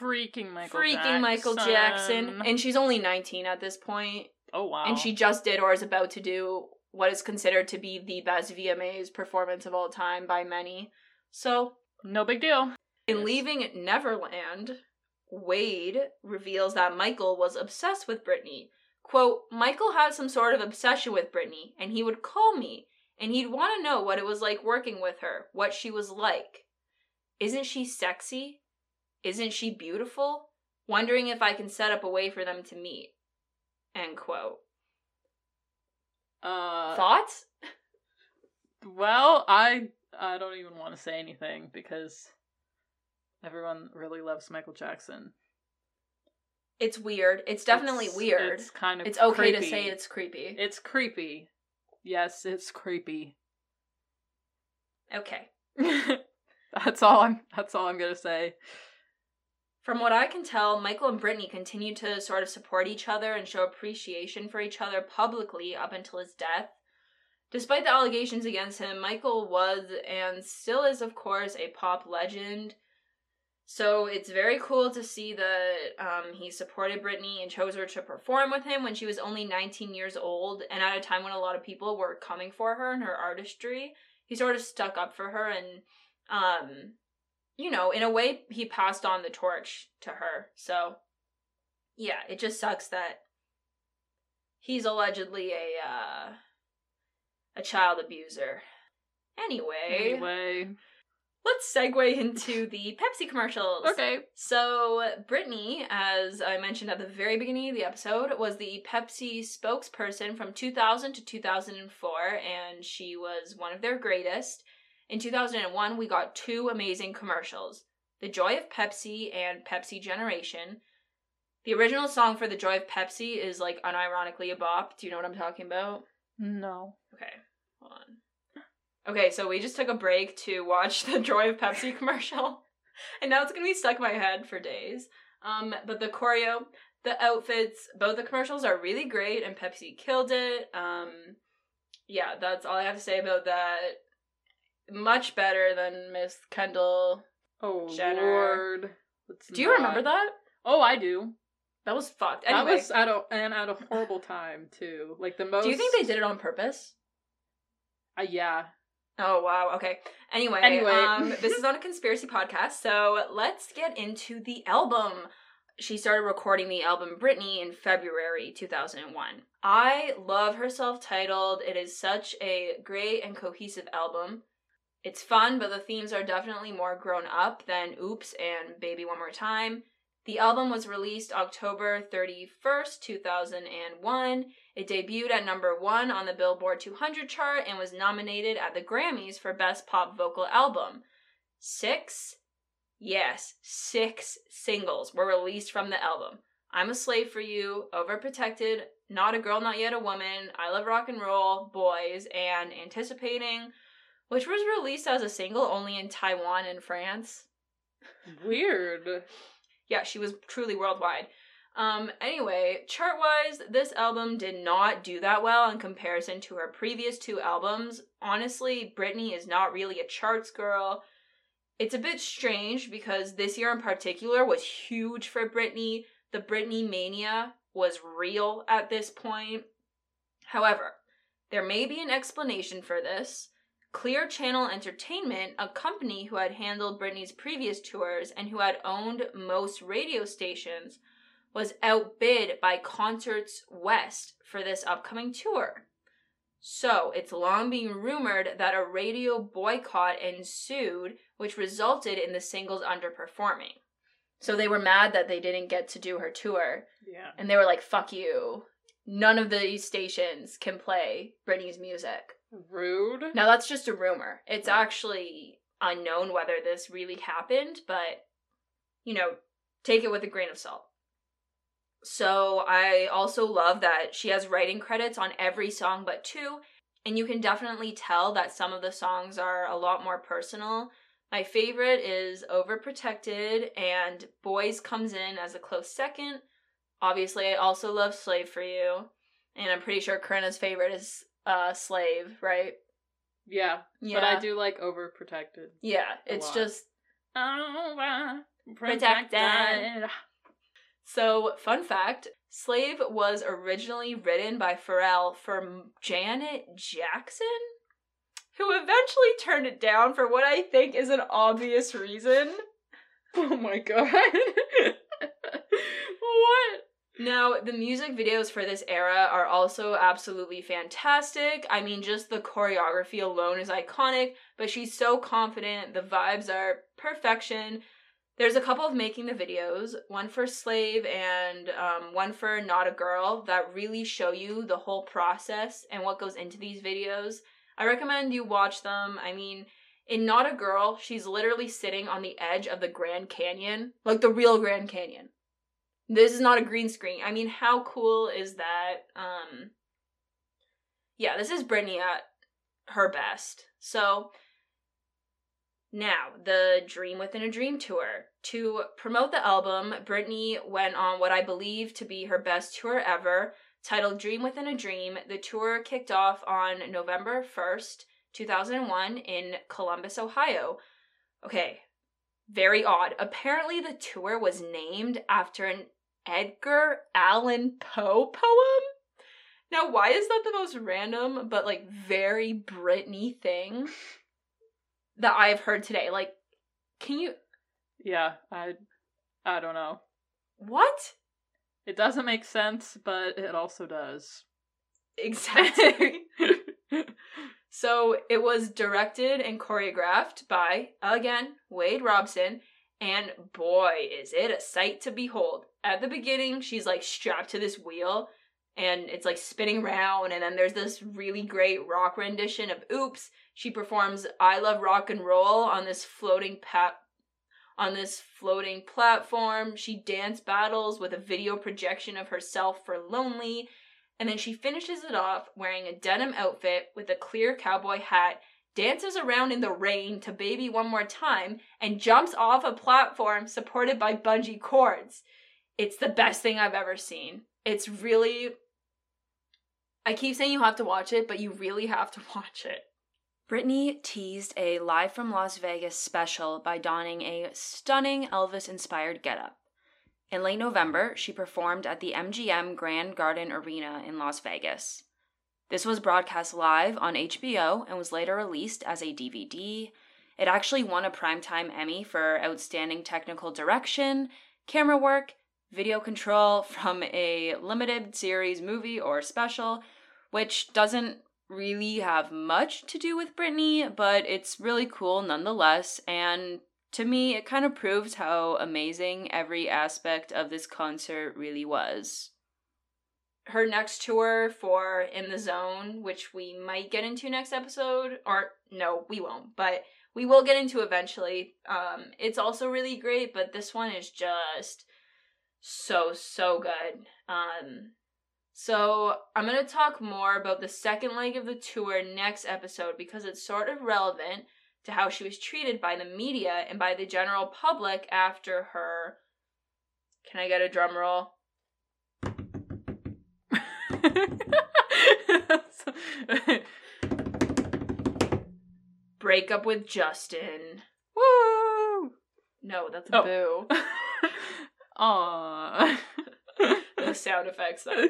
Speaker 2: Freaking Michael
Speaker 3: freaking
Speaker 2: Jackson.
Speaker 3: Michael Jackson. And she's only 19 at this point,
Speaker 2: oh wow.
Speaker 3: And she just did or is about to do what is considered to be the best VMAs performance of all time by many. So,
Speaker 2: no big deal.
Speaker 3: in leaving Neverland, Wade reveals that Michael was obsessed with Britney. Quote, Michael had some sort of obsession with Britney, and he would call me, and he'd want to know what it was like working with her, what she was like. Isn't she sexy? Isn't she beautiful? Wondering if I can set up a way for them to meet. End quote.
Speaker 2: Uh,
Speaker 3: Thoughts?
Speaker 2: well, I I don't even want to say anything because everyone really loves Michael Jackson.
Speaker 3: It's weird. It's definitely
Speaker 2: It's-
Speaker 3: weird.
Speaker 2: It's kind of
Speaker 3: It's okay to say it's creepy.
Speaker 2: It's creepy. Yes, it's creepy.
Speaker 3: okay.
Speaker 2: that's all I'm that's all I'm going to say.
Speaker 3: From what I can tell, Michael and Britney continued to sort of support each other and show appreciation for each other publicly up until his death. Despite the allegations against him, Michael was and still is, of course, a pop legend. So it's very cool to see that um, he supported Britney and chose her to perform with him when she was only 19 years old and at a time when a lot of people were coming for her and her artistry. He sort of stuck up for her and um, you know, in a way, he passed on the torch to her. So, yeah, it just sucks that he's allegedly a uh, a child abuser. Anyway,
Speaker 2: Anyway,
Speaker 3: let's segue into the Pepsi commercials.
Speaker 2: okay.
Speaker 3: So, Britney, as I mentioned at the very beginning of the episode, was the Pepsi spokesperson from 2000 to 2004, and she was one of their greatest. In 2001, we got two amazing commercials The Joy of Pepsi and Pepsi Generation. The original song for The Joy of Pepsi is like unironically a bop. Do you know what I'm talking about?
Speaker 2: No.
Speaker 3: Okay, hold on. Okay, so we just took a break to watch the Joy of Pepsi commercial, and now it's gonna be stuck in my head for days. Um, but the choreo, the outfits, both the commercials are really great, and Pepsi killed it. Um, yeah, that's all I have to say about that. Much better than Miss Kendall.
Speaker 2: Oh
Speaker 3: Jenner.
Speaker 2: lord.
Speaker 3: Do you remember that?
Speaker 2: Oh, I do.
Speaker 3: That was fucked. Anyway,
Speaker 2: That was at a and at a horrible time too. Like the most
Speaker 3: do you think they did it on purpose?
Speaker 2: Uh, yeah.
Speaker 3: Oh wow. Okay. Anyway,
Speaker 2: Anyway.
Speaker 3: um, this is on a conspiracy podcast, so let's get into the album. She started recording the album Britney in February 2001. I love her self-titled. It is such a great and cohesive album. It's fun, but the themes are definitely more grown up than Oops and Baby One More Time. The album was released October 31st, 2001. It debuted at number one on the Billboard 200 chart and was nominated at the Grammys for Best Pop Vocal Album. Six, yes, six singles were released from the album. I'm a Slave for You, Overprotected, Not a Girl, Not Yet a Woman, I Love Rock and Roll, Boys, and Anticipating, which was released as a single only in Taiwan and France.
Speaker 2: Weird.
Speaker 3: Yeah, she was truly worldwide. Um, anyway, chart wise, this album did not do that well in comparison to her previous two albums. Honestly, Britney is not really a charts girl. It's a bit strange because this year in particular was huge for Britney. The Britney mania was real at this point. However, there may be an explanation for this. Clear Channel Entertainment, a company who had handled Britney's previous tours and who had owned most radio stations, was outbid by Concerts West for this upcoming tour. So, it's long been rumored that a radio boycott ensued, which resulted in the singles underperforming. So they were mad that they didn't get to do her tour.
Speaker 2: Yeah.
Speaker 3: And they were like, fuck you. None of these stations can play Britney's music.
Speaker 2: Rude.
Speaker 3: Now, that's just a rumor. It's
Speaker 2: Right.
Speaker 3: actually unknown whether this really happened, but, you know, take it with a grain of salt. So I also love that she has writing credits on every song but two, and you can definitely tell that some of the songs are a lot more personal. My favorite is Overprotected, and Boys comes in as a close second. Obviously, I also love Slave for You, and I'm pretty sure Corinna's favorite is uh, Slave, right?
Speaker 2: Yeah.
Speaker 3: Yeah.
Speaker 2: But I do like overprotected.
Speaker 3: Yeah, it's
Speaker 2: lot.
Speaker 3: just
Speaker 2: Protected.
Speaker 3: Protected. so. Fun fact: "Slave" was originally written by Pharrell for Janet Jackson, who eventually turned it down for what I think is an obvious reason.
Speaker 2: Oh my god. what?
Speaker 3: Now, the music videos for this era are also absolutely fantastic. I mean, just the choreography alone is iconic, but she's so confident. The vibes are perfection. There's a couple of making the videos, one for Slave and um, one for Not a Girl, that really show you the whole process and what goes into these videos. I recommend you watch them. I mean, in Not a Girl, she's literally sitting on the edge of the Grand Canyon, like the real Grand Canyon. This is not a green screen. I mean, how cool is that? Um Yeah, this is Britney at her best. So now, the Dream Within a Dream tour. To promote the album, Britney went on what I believe to be her best tour ever, titled Dream Within a Dream. The tour kicked off on November 1st, 2001, in Columbus, Ohio. Okay, very odd. Apparently, the tour was named after an Edgar Allan Poe poem. Now, why is that the most random but like very Britney thing that I've heard today? Like, can you
Speaker 2: Yeah, I I don't know.
Speaker 3: what
Speaker 2: It doesn't make sense, but it also does.
Speaker 3: exactly? so it was directed and choreographed by again Wade Robson, and boy, is it a sight to behold. At the beginning, she's like strapped to this wheel and it's like spinning around and then there's this really great rock rendition of Oops. She performs I Love Rock and Roll on this floating pat on this floating platform. She dance battles with a video projection of herself for Lonely. And then she finishes it off wearing a denim outfit with a clear cowboy hat, dances around in the rain to Baby One More Time, and jumps off a platform supported by bungee cords. It's the best thing I've ever seen. It's really. I keep saying you have to watch it, but you really have to watch it. Britney teased a Live from Las Vegas special by donning a stunning Elvis inspired getup. In late November, she performed at the MGM Grand Garden Arena in Las Vegas. This was broadcast live on HBO and was later released as a DVD. It actually won a Primetime Emmy for Outstanding Technical Direction, Camera Work, Video Control from a limited series movie or special, which doesn't really have much to do with Britney, but it's really cool nonetheless. And to me, it kind of proves how amazing every aspect of this concert really was. Her next tour for In the Zone, which we might get into next episode, or no, we won't, but we will get into eventually. Um, it's also really great, but this one is just so so good. Um, so I'm gonna talk more about the second leg of the tour next episode because it's sort of relevant to how she was treated by the media and by the general public after her. Can I get a drum roll? Breakup with Justin.
Speaker 2: Woo!
Speaker 3: No, that's a
Speaker 2: Oh.
Speaker 3: boo.
Speaker 2: Aww.
Speaker 3: the sound effects though.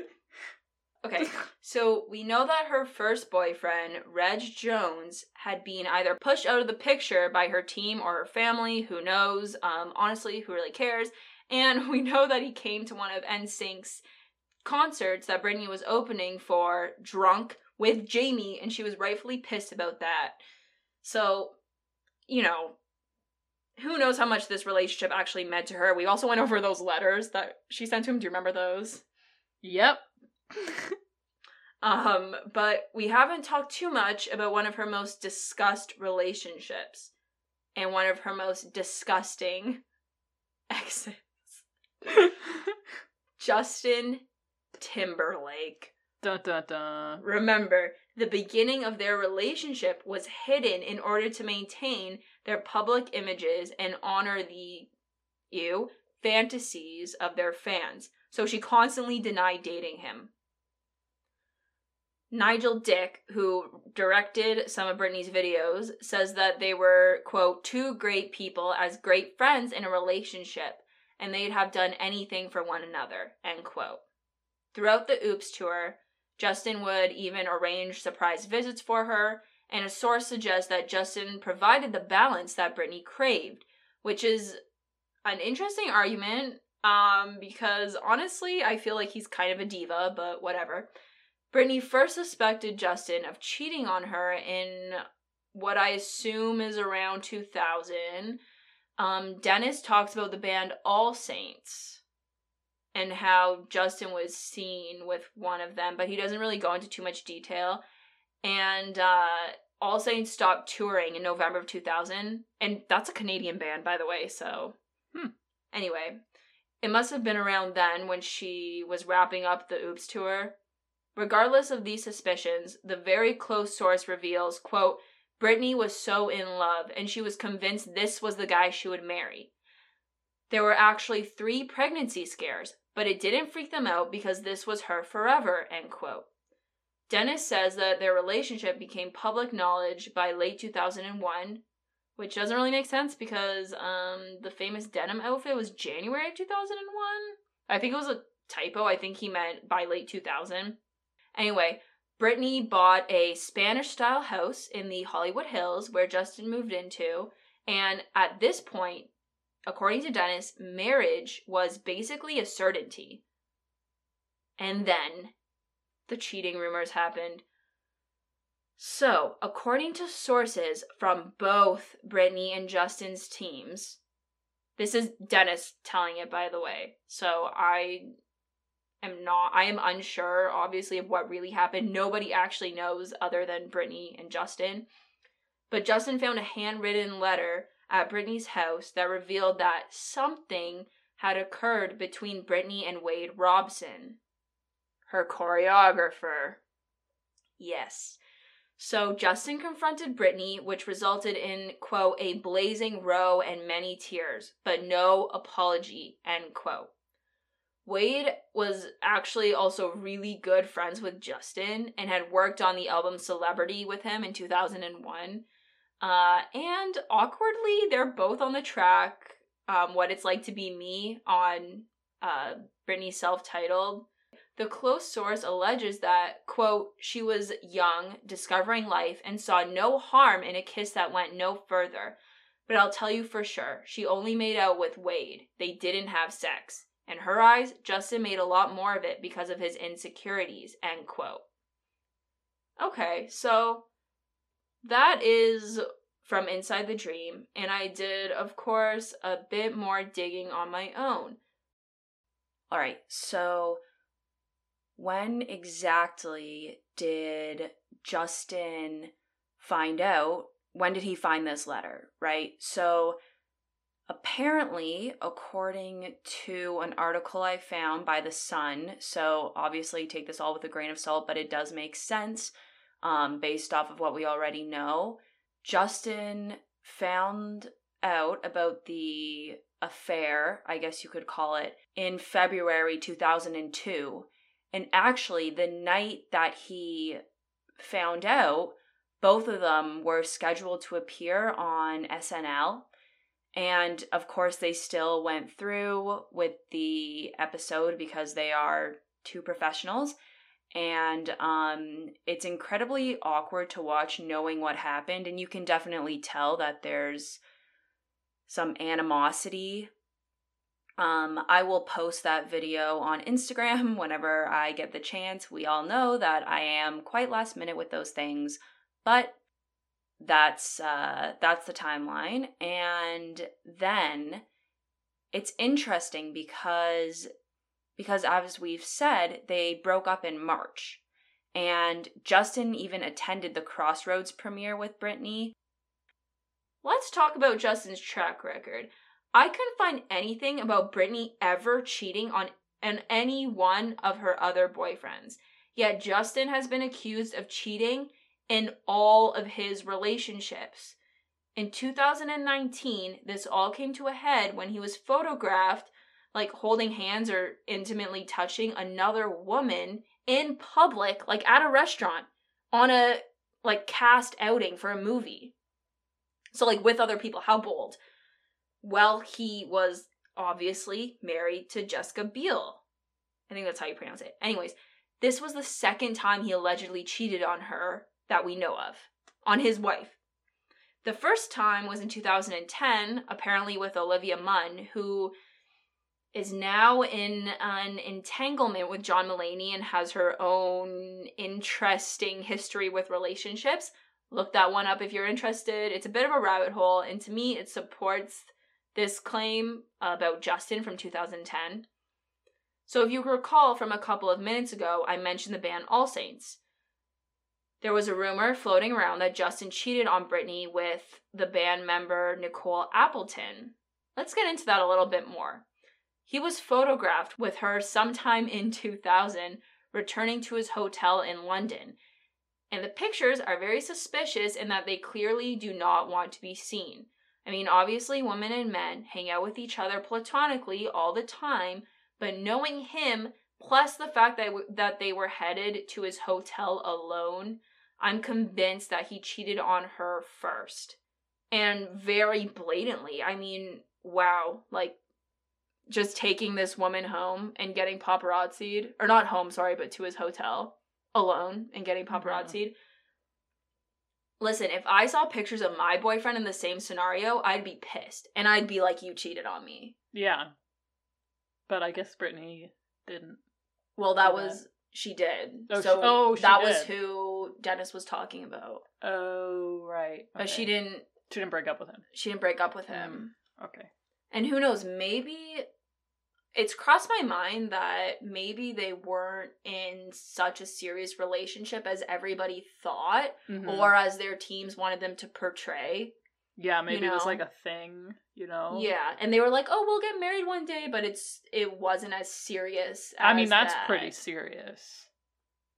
Speaker 3: Okay, so we know that her first boyfriend, Reg Jones, had been either pushed out of the picture by her team or her family, who knows? Um, honestly, who really cares? And we know that he came to one of NSYNC's concerts that Britney was opening for drunk with Jamie, and she was rightfully pissed about that. So, you know, who knows how much this relationship actually meant to her. We also went over those letters that she sent to him. Do you remember those?
Speaker 2: Yep.
Speaker 3: Um, but we haven't talked too much about one of her most discussed relationships and one of her most disgusting exes. Justin Timberlake.
Speaker 2: dun dun dun.
Speaker 3: Remember, the beginning of their relationship was hidden in order to maintain their public images and honor the you fantasies of their fans. So she constantly denied dating him. Nigel Dick, who directed some of Britney's videos, says that they were, quote, two great people as great friends in a relationship, and they'd have done anything for one another, end quote. Throughout the Oops tour, Justin would even arrange surprise visits for her, and a source suggests that Justin provided the balance that Britney craved, which is an interesting argument, um, because honestly, I feel like he's kind of a diva, but whatever. Britney first suspected Justin of cheating on her in what I assume is around 2000. Um, Dennis talks about the band All Saints and how Justin was seen with one of them, but he doesn't really go into too much detail. And uh, All Saints stopped touring in November of 2000, and that's a Canadian band, by the way. So,
Speaker 2: Hmm.
Speaker 3: anyway, it must have been around then when she was wrapping up the Oops tour. Regardless of these suspicions, the very close source reveals, quote, Britney was so in love and she was convinced this was the guy she would marry. There were actually three pregnancy scares, but it didn't freak them out because this was her forever, end quote. Dennis says that their relationship became public knowledge by late 2001, which doesn't really make sense because um, the famous denim outfit was January of 2001. I think it was a typo. I think he meant by late 2000. Anyway, Britney bought a Spanish style house in the Hollywood Hills where Justin moved into, and at this point, according to Dennis, marriage was basically a certainty. And then the cheating rumors happened. So, according to sources from both Britney and Justin's teams, this is Dennis telling it, by the way. So I am not, I am unsure, obviously, of what really happened. Nobody actually knows other than Britney and Justin. But Justin found a handwritten letter at Britney's house that revealed that something had occurred between Britney and Wade Robson, her choreographer. Yes. So Justin confronted Britney, which resulted in, quote, a blazing row and many tears, but no apology, end quote. Wade was actually also really good friends with Justin and had worked on the album Celebrity with him in 2001. Uh, and awkwardly, they're both on the track, um, What It's Like to Be Me on uh, Britney's self titled. The close source alleges that, quote, she was young, discovering life, and saw no harm in a kiss that went no further. But I'll tell you for sure, she only made out with Wade. They didn't have sex. In her eyes, Justin made a lot more of it because of his insecurities, end quote. Okay, so that is from Inside the Dream, and I did, of course, a bit more digging on my own. Alright, so when exactly did Justin find out? When did he find this letter, right? So apparently, according to an article I found by The Sun, so obviously take this all with a grain of salt, but it does make sense um, based off of what we already know. Justin found out about the affair, I guess you could call it, in February 2002 and actually, the night that he found out, both of them were scheduled to appear on SNL. And of course, they still went through with the episode because they are two professionals. And um, it's incredibly awkward to watch knowing what happened. And you can definitely tell that there's some animosity um, I will post that video on Instagram whenever I get the chance. We all know that I am quite last minute with those things, but that's uh that's the timeline and then it's interesting because because as we've said they broke up in march. And justin even attended the crossroads premiere with britney. Let's talk about justin's track record. I couldn't find anything about britney ever cheating on on any one of her other boyfriends. Yet justin has been accused of cheating in all of his relationships. In 2019, this all came to a head when he was photographed like holding hands or intimately touching another woman in public, like at a restaurant, on a like cast outing for a movie. So, like with other people, how bold. Well, he was obviously married to Jessica Biel. I think that's how you pronounce it. Anyways, this was the second time he allegedly cheated on her that we know of on his wife. The first time was in 2010, apparently with Olivia Munn, who is now in an entanglement with John Mulaney and has her own interesting history with relationships. Look that one up if you're interested. It's a bit of a rabbit hole, and to me, it supports this claim about Justin from 2010. So, if you recall from a couple of minutes ago, I mentioned the band All Saints. There was a rumor floating around that Justin cheated on Britney with the band member Nicole Appleton. Let's get into that a little bit more. He was photographed with her sometime in 2000 returning to his hotel in London. And the pictures are very suspicious in that they clearly do not want to be seen. I mean, obviously, women and men hang out with each other platonically all the time, but knowing him, plus the fact that, w- that they were headed to his hotel alone, I'm convinced that he cheated on her first. And very blatantly. I mean, wow. Like, just taking this woman home and getting paparazzied, or not home, sorry, but to his hotel alone and getting
Speaker 2: Mm-hmm.
Speaker 3: paparazzied. Listen, if I saw pictures of my boyfriend in the same scenario, I'd be pissed. And I'd be like, you cheated on me.
Speaker 2: Yeah. But I guess Britney didn't.
Speaker 3: Well, that
Speaker 2: Do that.
Speaker 3: was, she did.
Speaker 2: Oh,
Speaker 3: so
Speaker 2: she- oh, she
Speaker 3: that was who Dennis was talking about.
Speaker 2: Oh, right.
Speaker 3: But she didn't,
Speaker 2: She didn't break up with him.
Speaker 3: she didn't break up with him.
Speaker 2: Okay.
Speaker 3: And who knows, maybe it's crossed my mind that maybe they weren't in such a serious relationship as everybody thought
Speaker 2: Mhm.
Speaker 3: or as their teams wanted them to portray.
Speaker 2: yeah, maybe it was like a thing, you know?
Speaker 3: Yeah, and they were like, "Oh, we'll get married one day," but it's it wasn't as serious as
Speaker 2: I mean, that's
Speaker 3: that.
Speaker 2: pretty serious.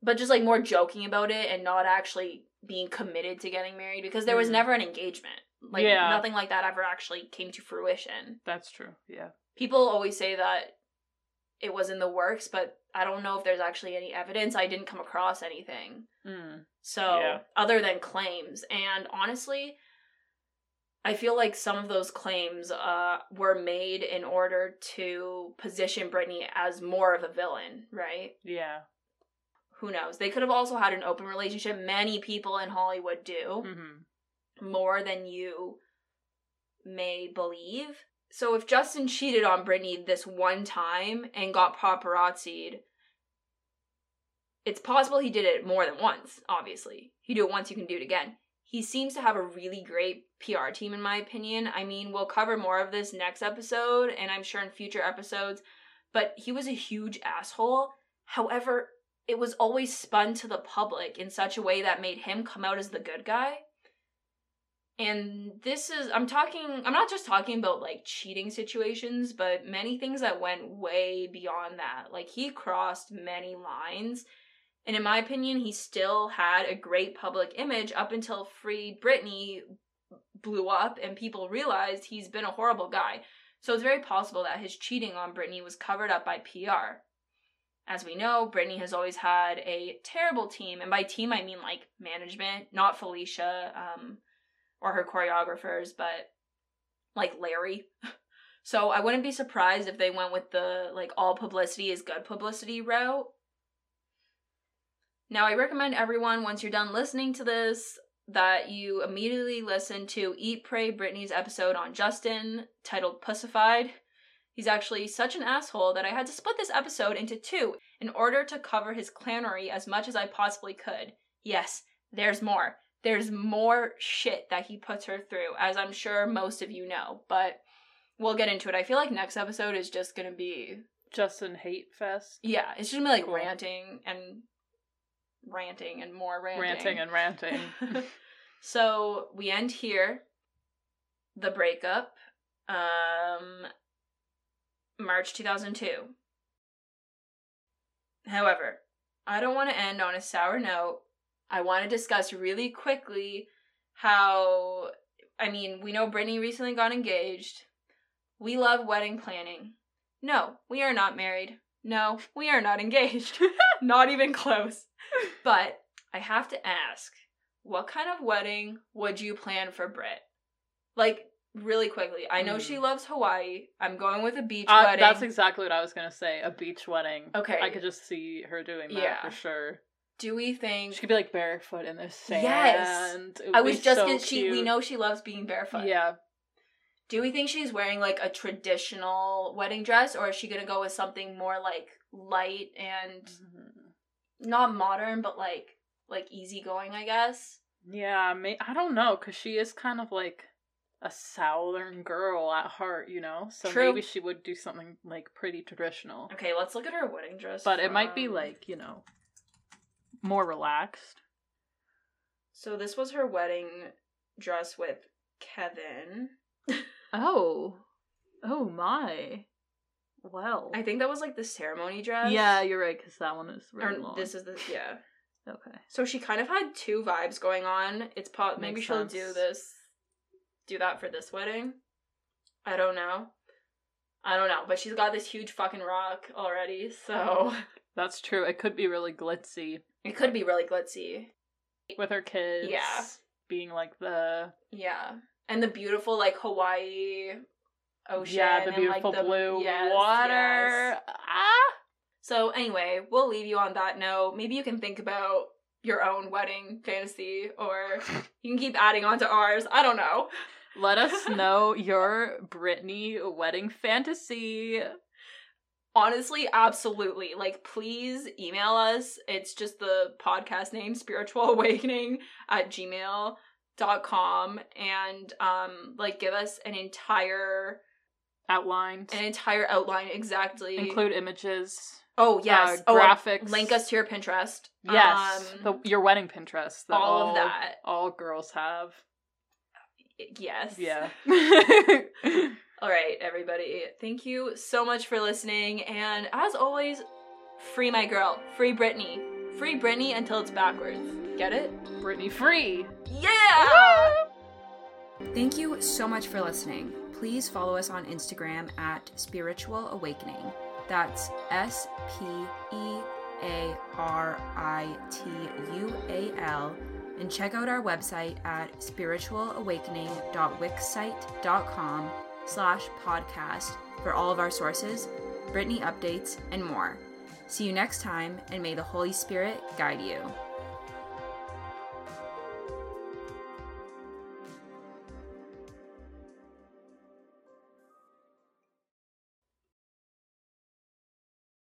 Speaker 3: But just like more joking about it and not actually being committed to getting married because there was
Speaker 2: Mhm.
Speaker 3: never an engagement. Like
Speaker 2: Yeah.
Speaker 3: nothing like that ever actually came to fruition.
Speaker 2: That's true. Yeah.
Speaker 3: People always say that it was in the works, but I don't know if there's actually any evidence. I didn't come across anything.
Speaker 2: Mm.
Speaker 3: So,
Speaker 2: Yeah.
Speaker 3: other than claims. And honestly, I feel like some of those claims uh, were made in order to position Britney as more of a villain, right?
Speaker 2: Yeah.
Speaker 3: Who knows? They could have also had an open relationship. Many people in Hollywood do
Speaker 2: hmm
Speaker 3: more than you may believe. So if Justin cheated on Britney this one time and got paparazzied, it's possible he did it more than once, obviously. You do it once, you can do it again. He seems to have a really great PR team, in my opinion. I mean, we'll cover more of this next episode, and I'm sure in future episodes, but he was a huge asshole. However, it was always spun to the public in such a way that made him come out as the good guy. And this is, I'm talking, I'm not just talking about like cheating situations, but many things that went way beyond that. Like he crossed many lines. And in my opinion, he still had a great public image up until Free Britney blew up and people realized he's been a horrible guy. So it's very possible that his cheating on Britney was covered up by PR. As we know, Britney has always had a terrible team, and by team I mean like management, not Felicia um, or her choreographers, but like Larry. so I wouldn't be surprised if they went with the like all publicity is good publicity route. Now I recommend everyone once you're done listening to this that you immediately listen to Eat Pray Britney's episode on Justin titled Pussified. He's actually such an asshole that I had to split this episode into two in order to cover his clownery as much as I possibly could. Yes, there's more. There's more shit that he puts her through, as I'm sure most of you know, but we'll get into it. I feel like next episode is just gonna be
Speaker 2: Justin Hate Fest.
Speaker 3: yeah, it's just gonna be like
Speaker 2: Cool.
Speaker 3: ranting and ranting and more ranting.
Speaker 2: Ranting and ranting.
Speaker 3: so we end here. The breakup. Um March 2002. However, I don't want to end on a sour note. I want to discuss really quickly how I mean, we know Britney recently got engaged. We love wedding planning. No, we are not married. No, we are not engaged. not even close. But I have to ask, what kind of wedding would you plan for Britt? Like really quickly. I know
Speaker 2: Mm.
Speaker 3: she loves Hawaii. I'm going with a beach
Speaker 2: Uh,
Speaker 3: wedding.
Speaker 2: that's exactly what I was gonna say. A beach wedding.
Speaker 3: Okay.
Speaker 2: I could just see her doing that
Speaker 3: Yeah.
Speaker 2: for sure.
Speaker 3: Do we think
Speaker 2: She could be like barefoot in the sand.
Speaker 3: Yes. I was just
Speaker 2: so
Speaker 3: gonna she we know she loves being barefoot.
Speaker 2: Yeah.
Speaker 3: Do we think she's wearing like a traditional wedding dress or is she gonna go with something more like light and
Speaker 2: Mhm.
Speaker 3: not modern but like like easygoing, I guess?
Speaker 2: Yeah, may- I don't know, cause she is kind of like a southern girl at heart, you know. So
Speaker 3: True.
Speaker 2: maybe she would do something like pretty traditional,
Speaker 3: Okay, let's look at her wedding dress.
Speaker 2: but it might be like you know more relaxed.
Speaker 3: So this was her wedding dress with Kevin.
Speaker 2: Oh, oh my. Well,
Speaker 3: I think that was like the ceremony dress.
Speaker 2: yeah, you're right, cause that one is
Speaker 3: Or
Speaker 2: really long.
Speaker 3: this is the yeah.
Speaker 2: okay.
Speaker 3: So she kind of had two vibes going on. It's po- maybe she'll
Speaker 2: sense.
Speaker 3: do this, do that for this wedding. I don't know. I don't know, but she's got this huge fucking rock already, so
Speaker 2: That's true. It could be really glitzy
Speaker 3: it could be really glitzy.
Speaker 2: with her kids.
Speaker 3: Yeah.
Speaker 2: being like the
Speaker 3: Yeah, and the beautiful like Hawaii ocean.
Speaker 2: yeah the
Speaker 3: and,
Speaker 2: beautiful
Speaker 3: like, the,
Speaker 2: blue
Speaker 3: yes,
Speaker 2: water.
Speaker 3: yes.
Speaker 2: Ah.
Speaker 3: So anyway, we'll leave you on that note. Maybe you can think about your own wedding fantasy, or you can keep adding on to ours. I don't know.
Speaker 2: Let us know your Britney wedding fantasy.
Speaker 3: Honestly, absolutely. Like, please email us. It's just the podcast name, Spearitual Awakening at gmail.com. And um, like give us an entire
Speaker 2: Outlined.
Speaker 3: an entire outline exactly.
Speaker 2: Include images.
Speaker 3: oh yes.
Speaker 2: uh,
Speaker 3: oh. Link us to your Pinterest.
Speaker 2: Yes.
Speaker 3: Um,
Speaker 2: the, your wedding Pinterest. that
Speaker 3: all of that.
Speaker 2: All girls have.
Speaker 3: Yes.
Speaker 2: Yeah.
Speaker 3: All right, everybody. Thank you so much for listening. And as always, free my girl. Free Britney. Free Britney until it's backwards. Get it?
Speaker 2: Britney free.
Speaker 3: Yeah!
Speaker 1: Thank you so much for listening. Please follow us on Instagram at Spearitual Awakening. That's S P E A R I T U A L. And check out our website at spearitualawakening.wixsite.com slash podcast for all of our sources, Britney updates, and more. See you next time, and may the Holy Spirit guide you.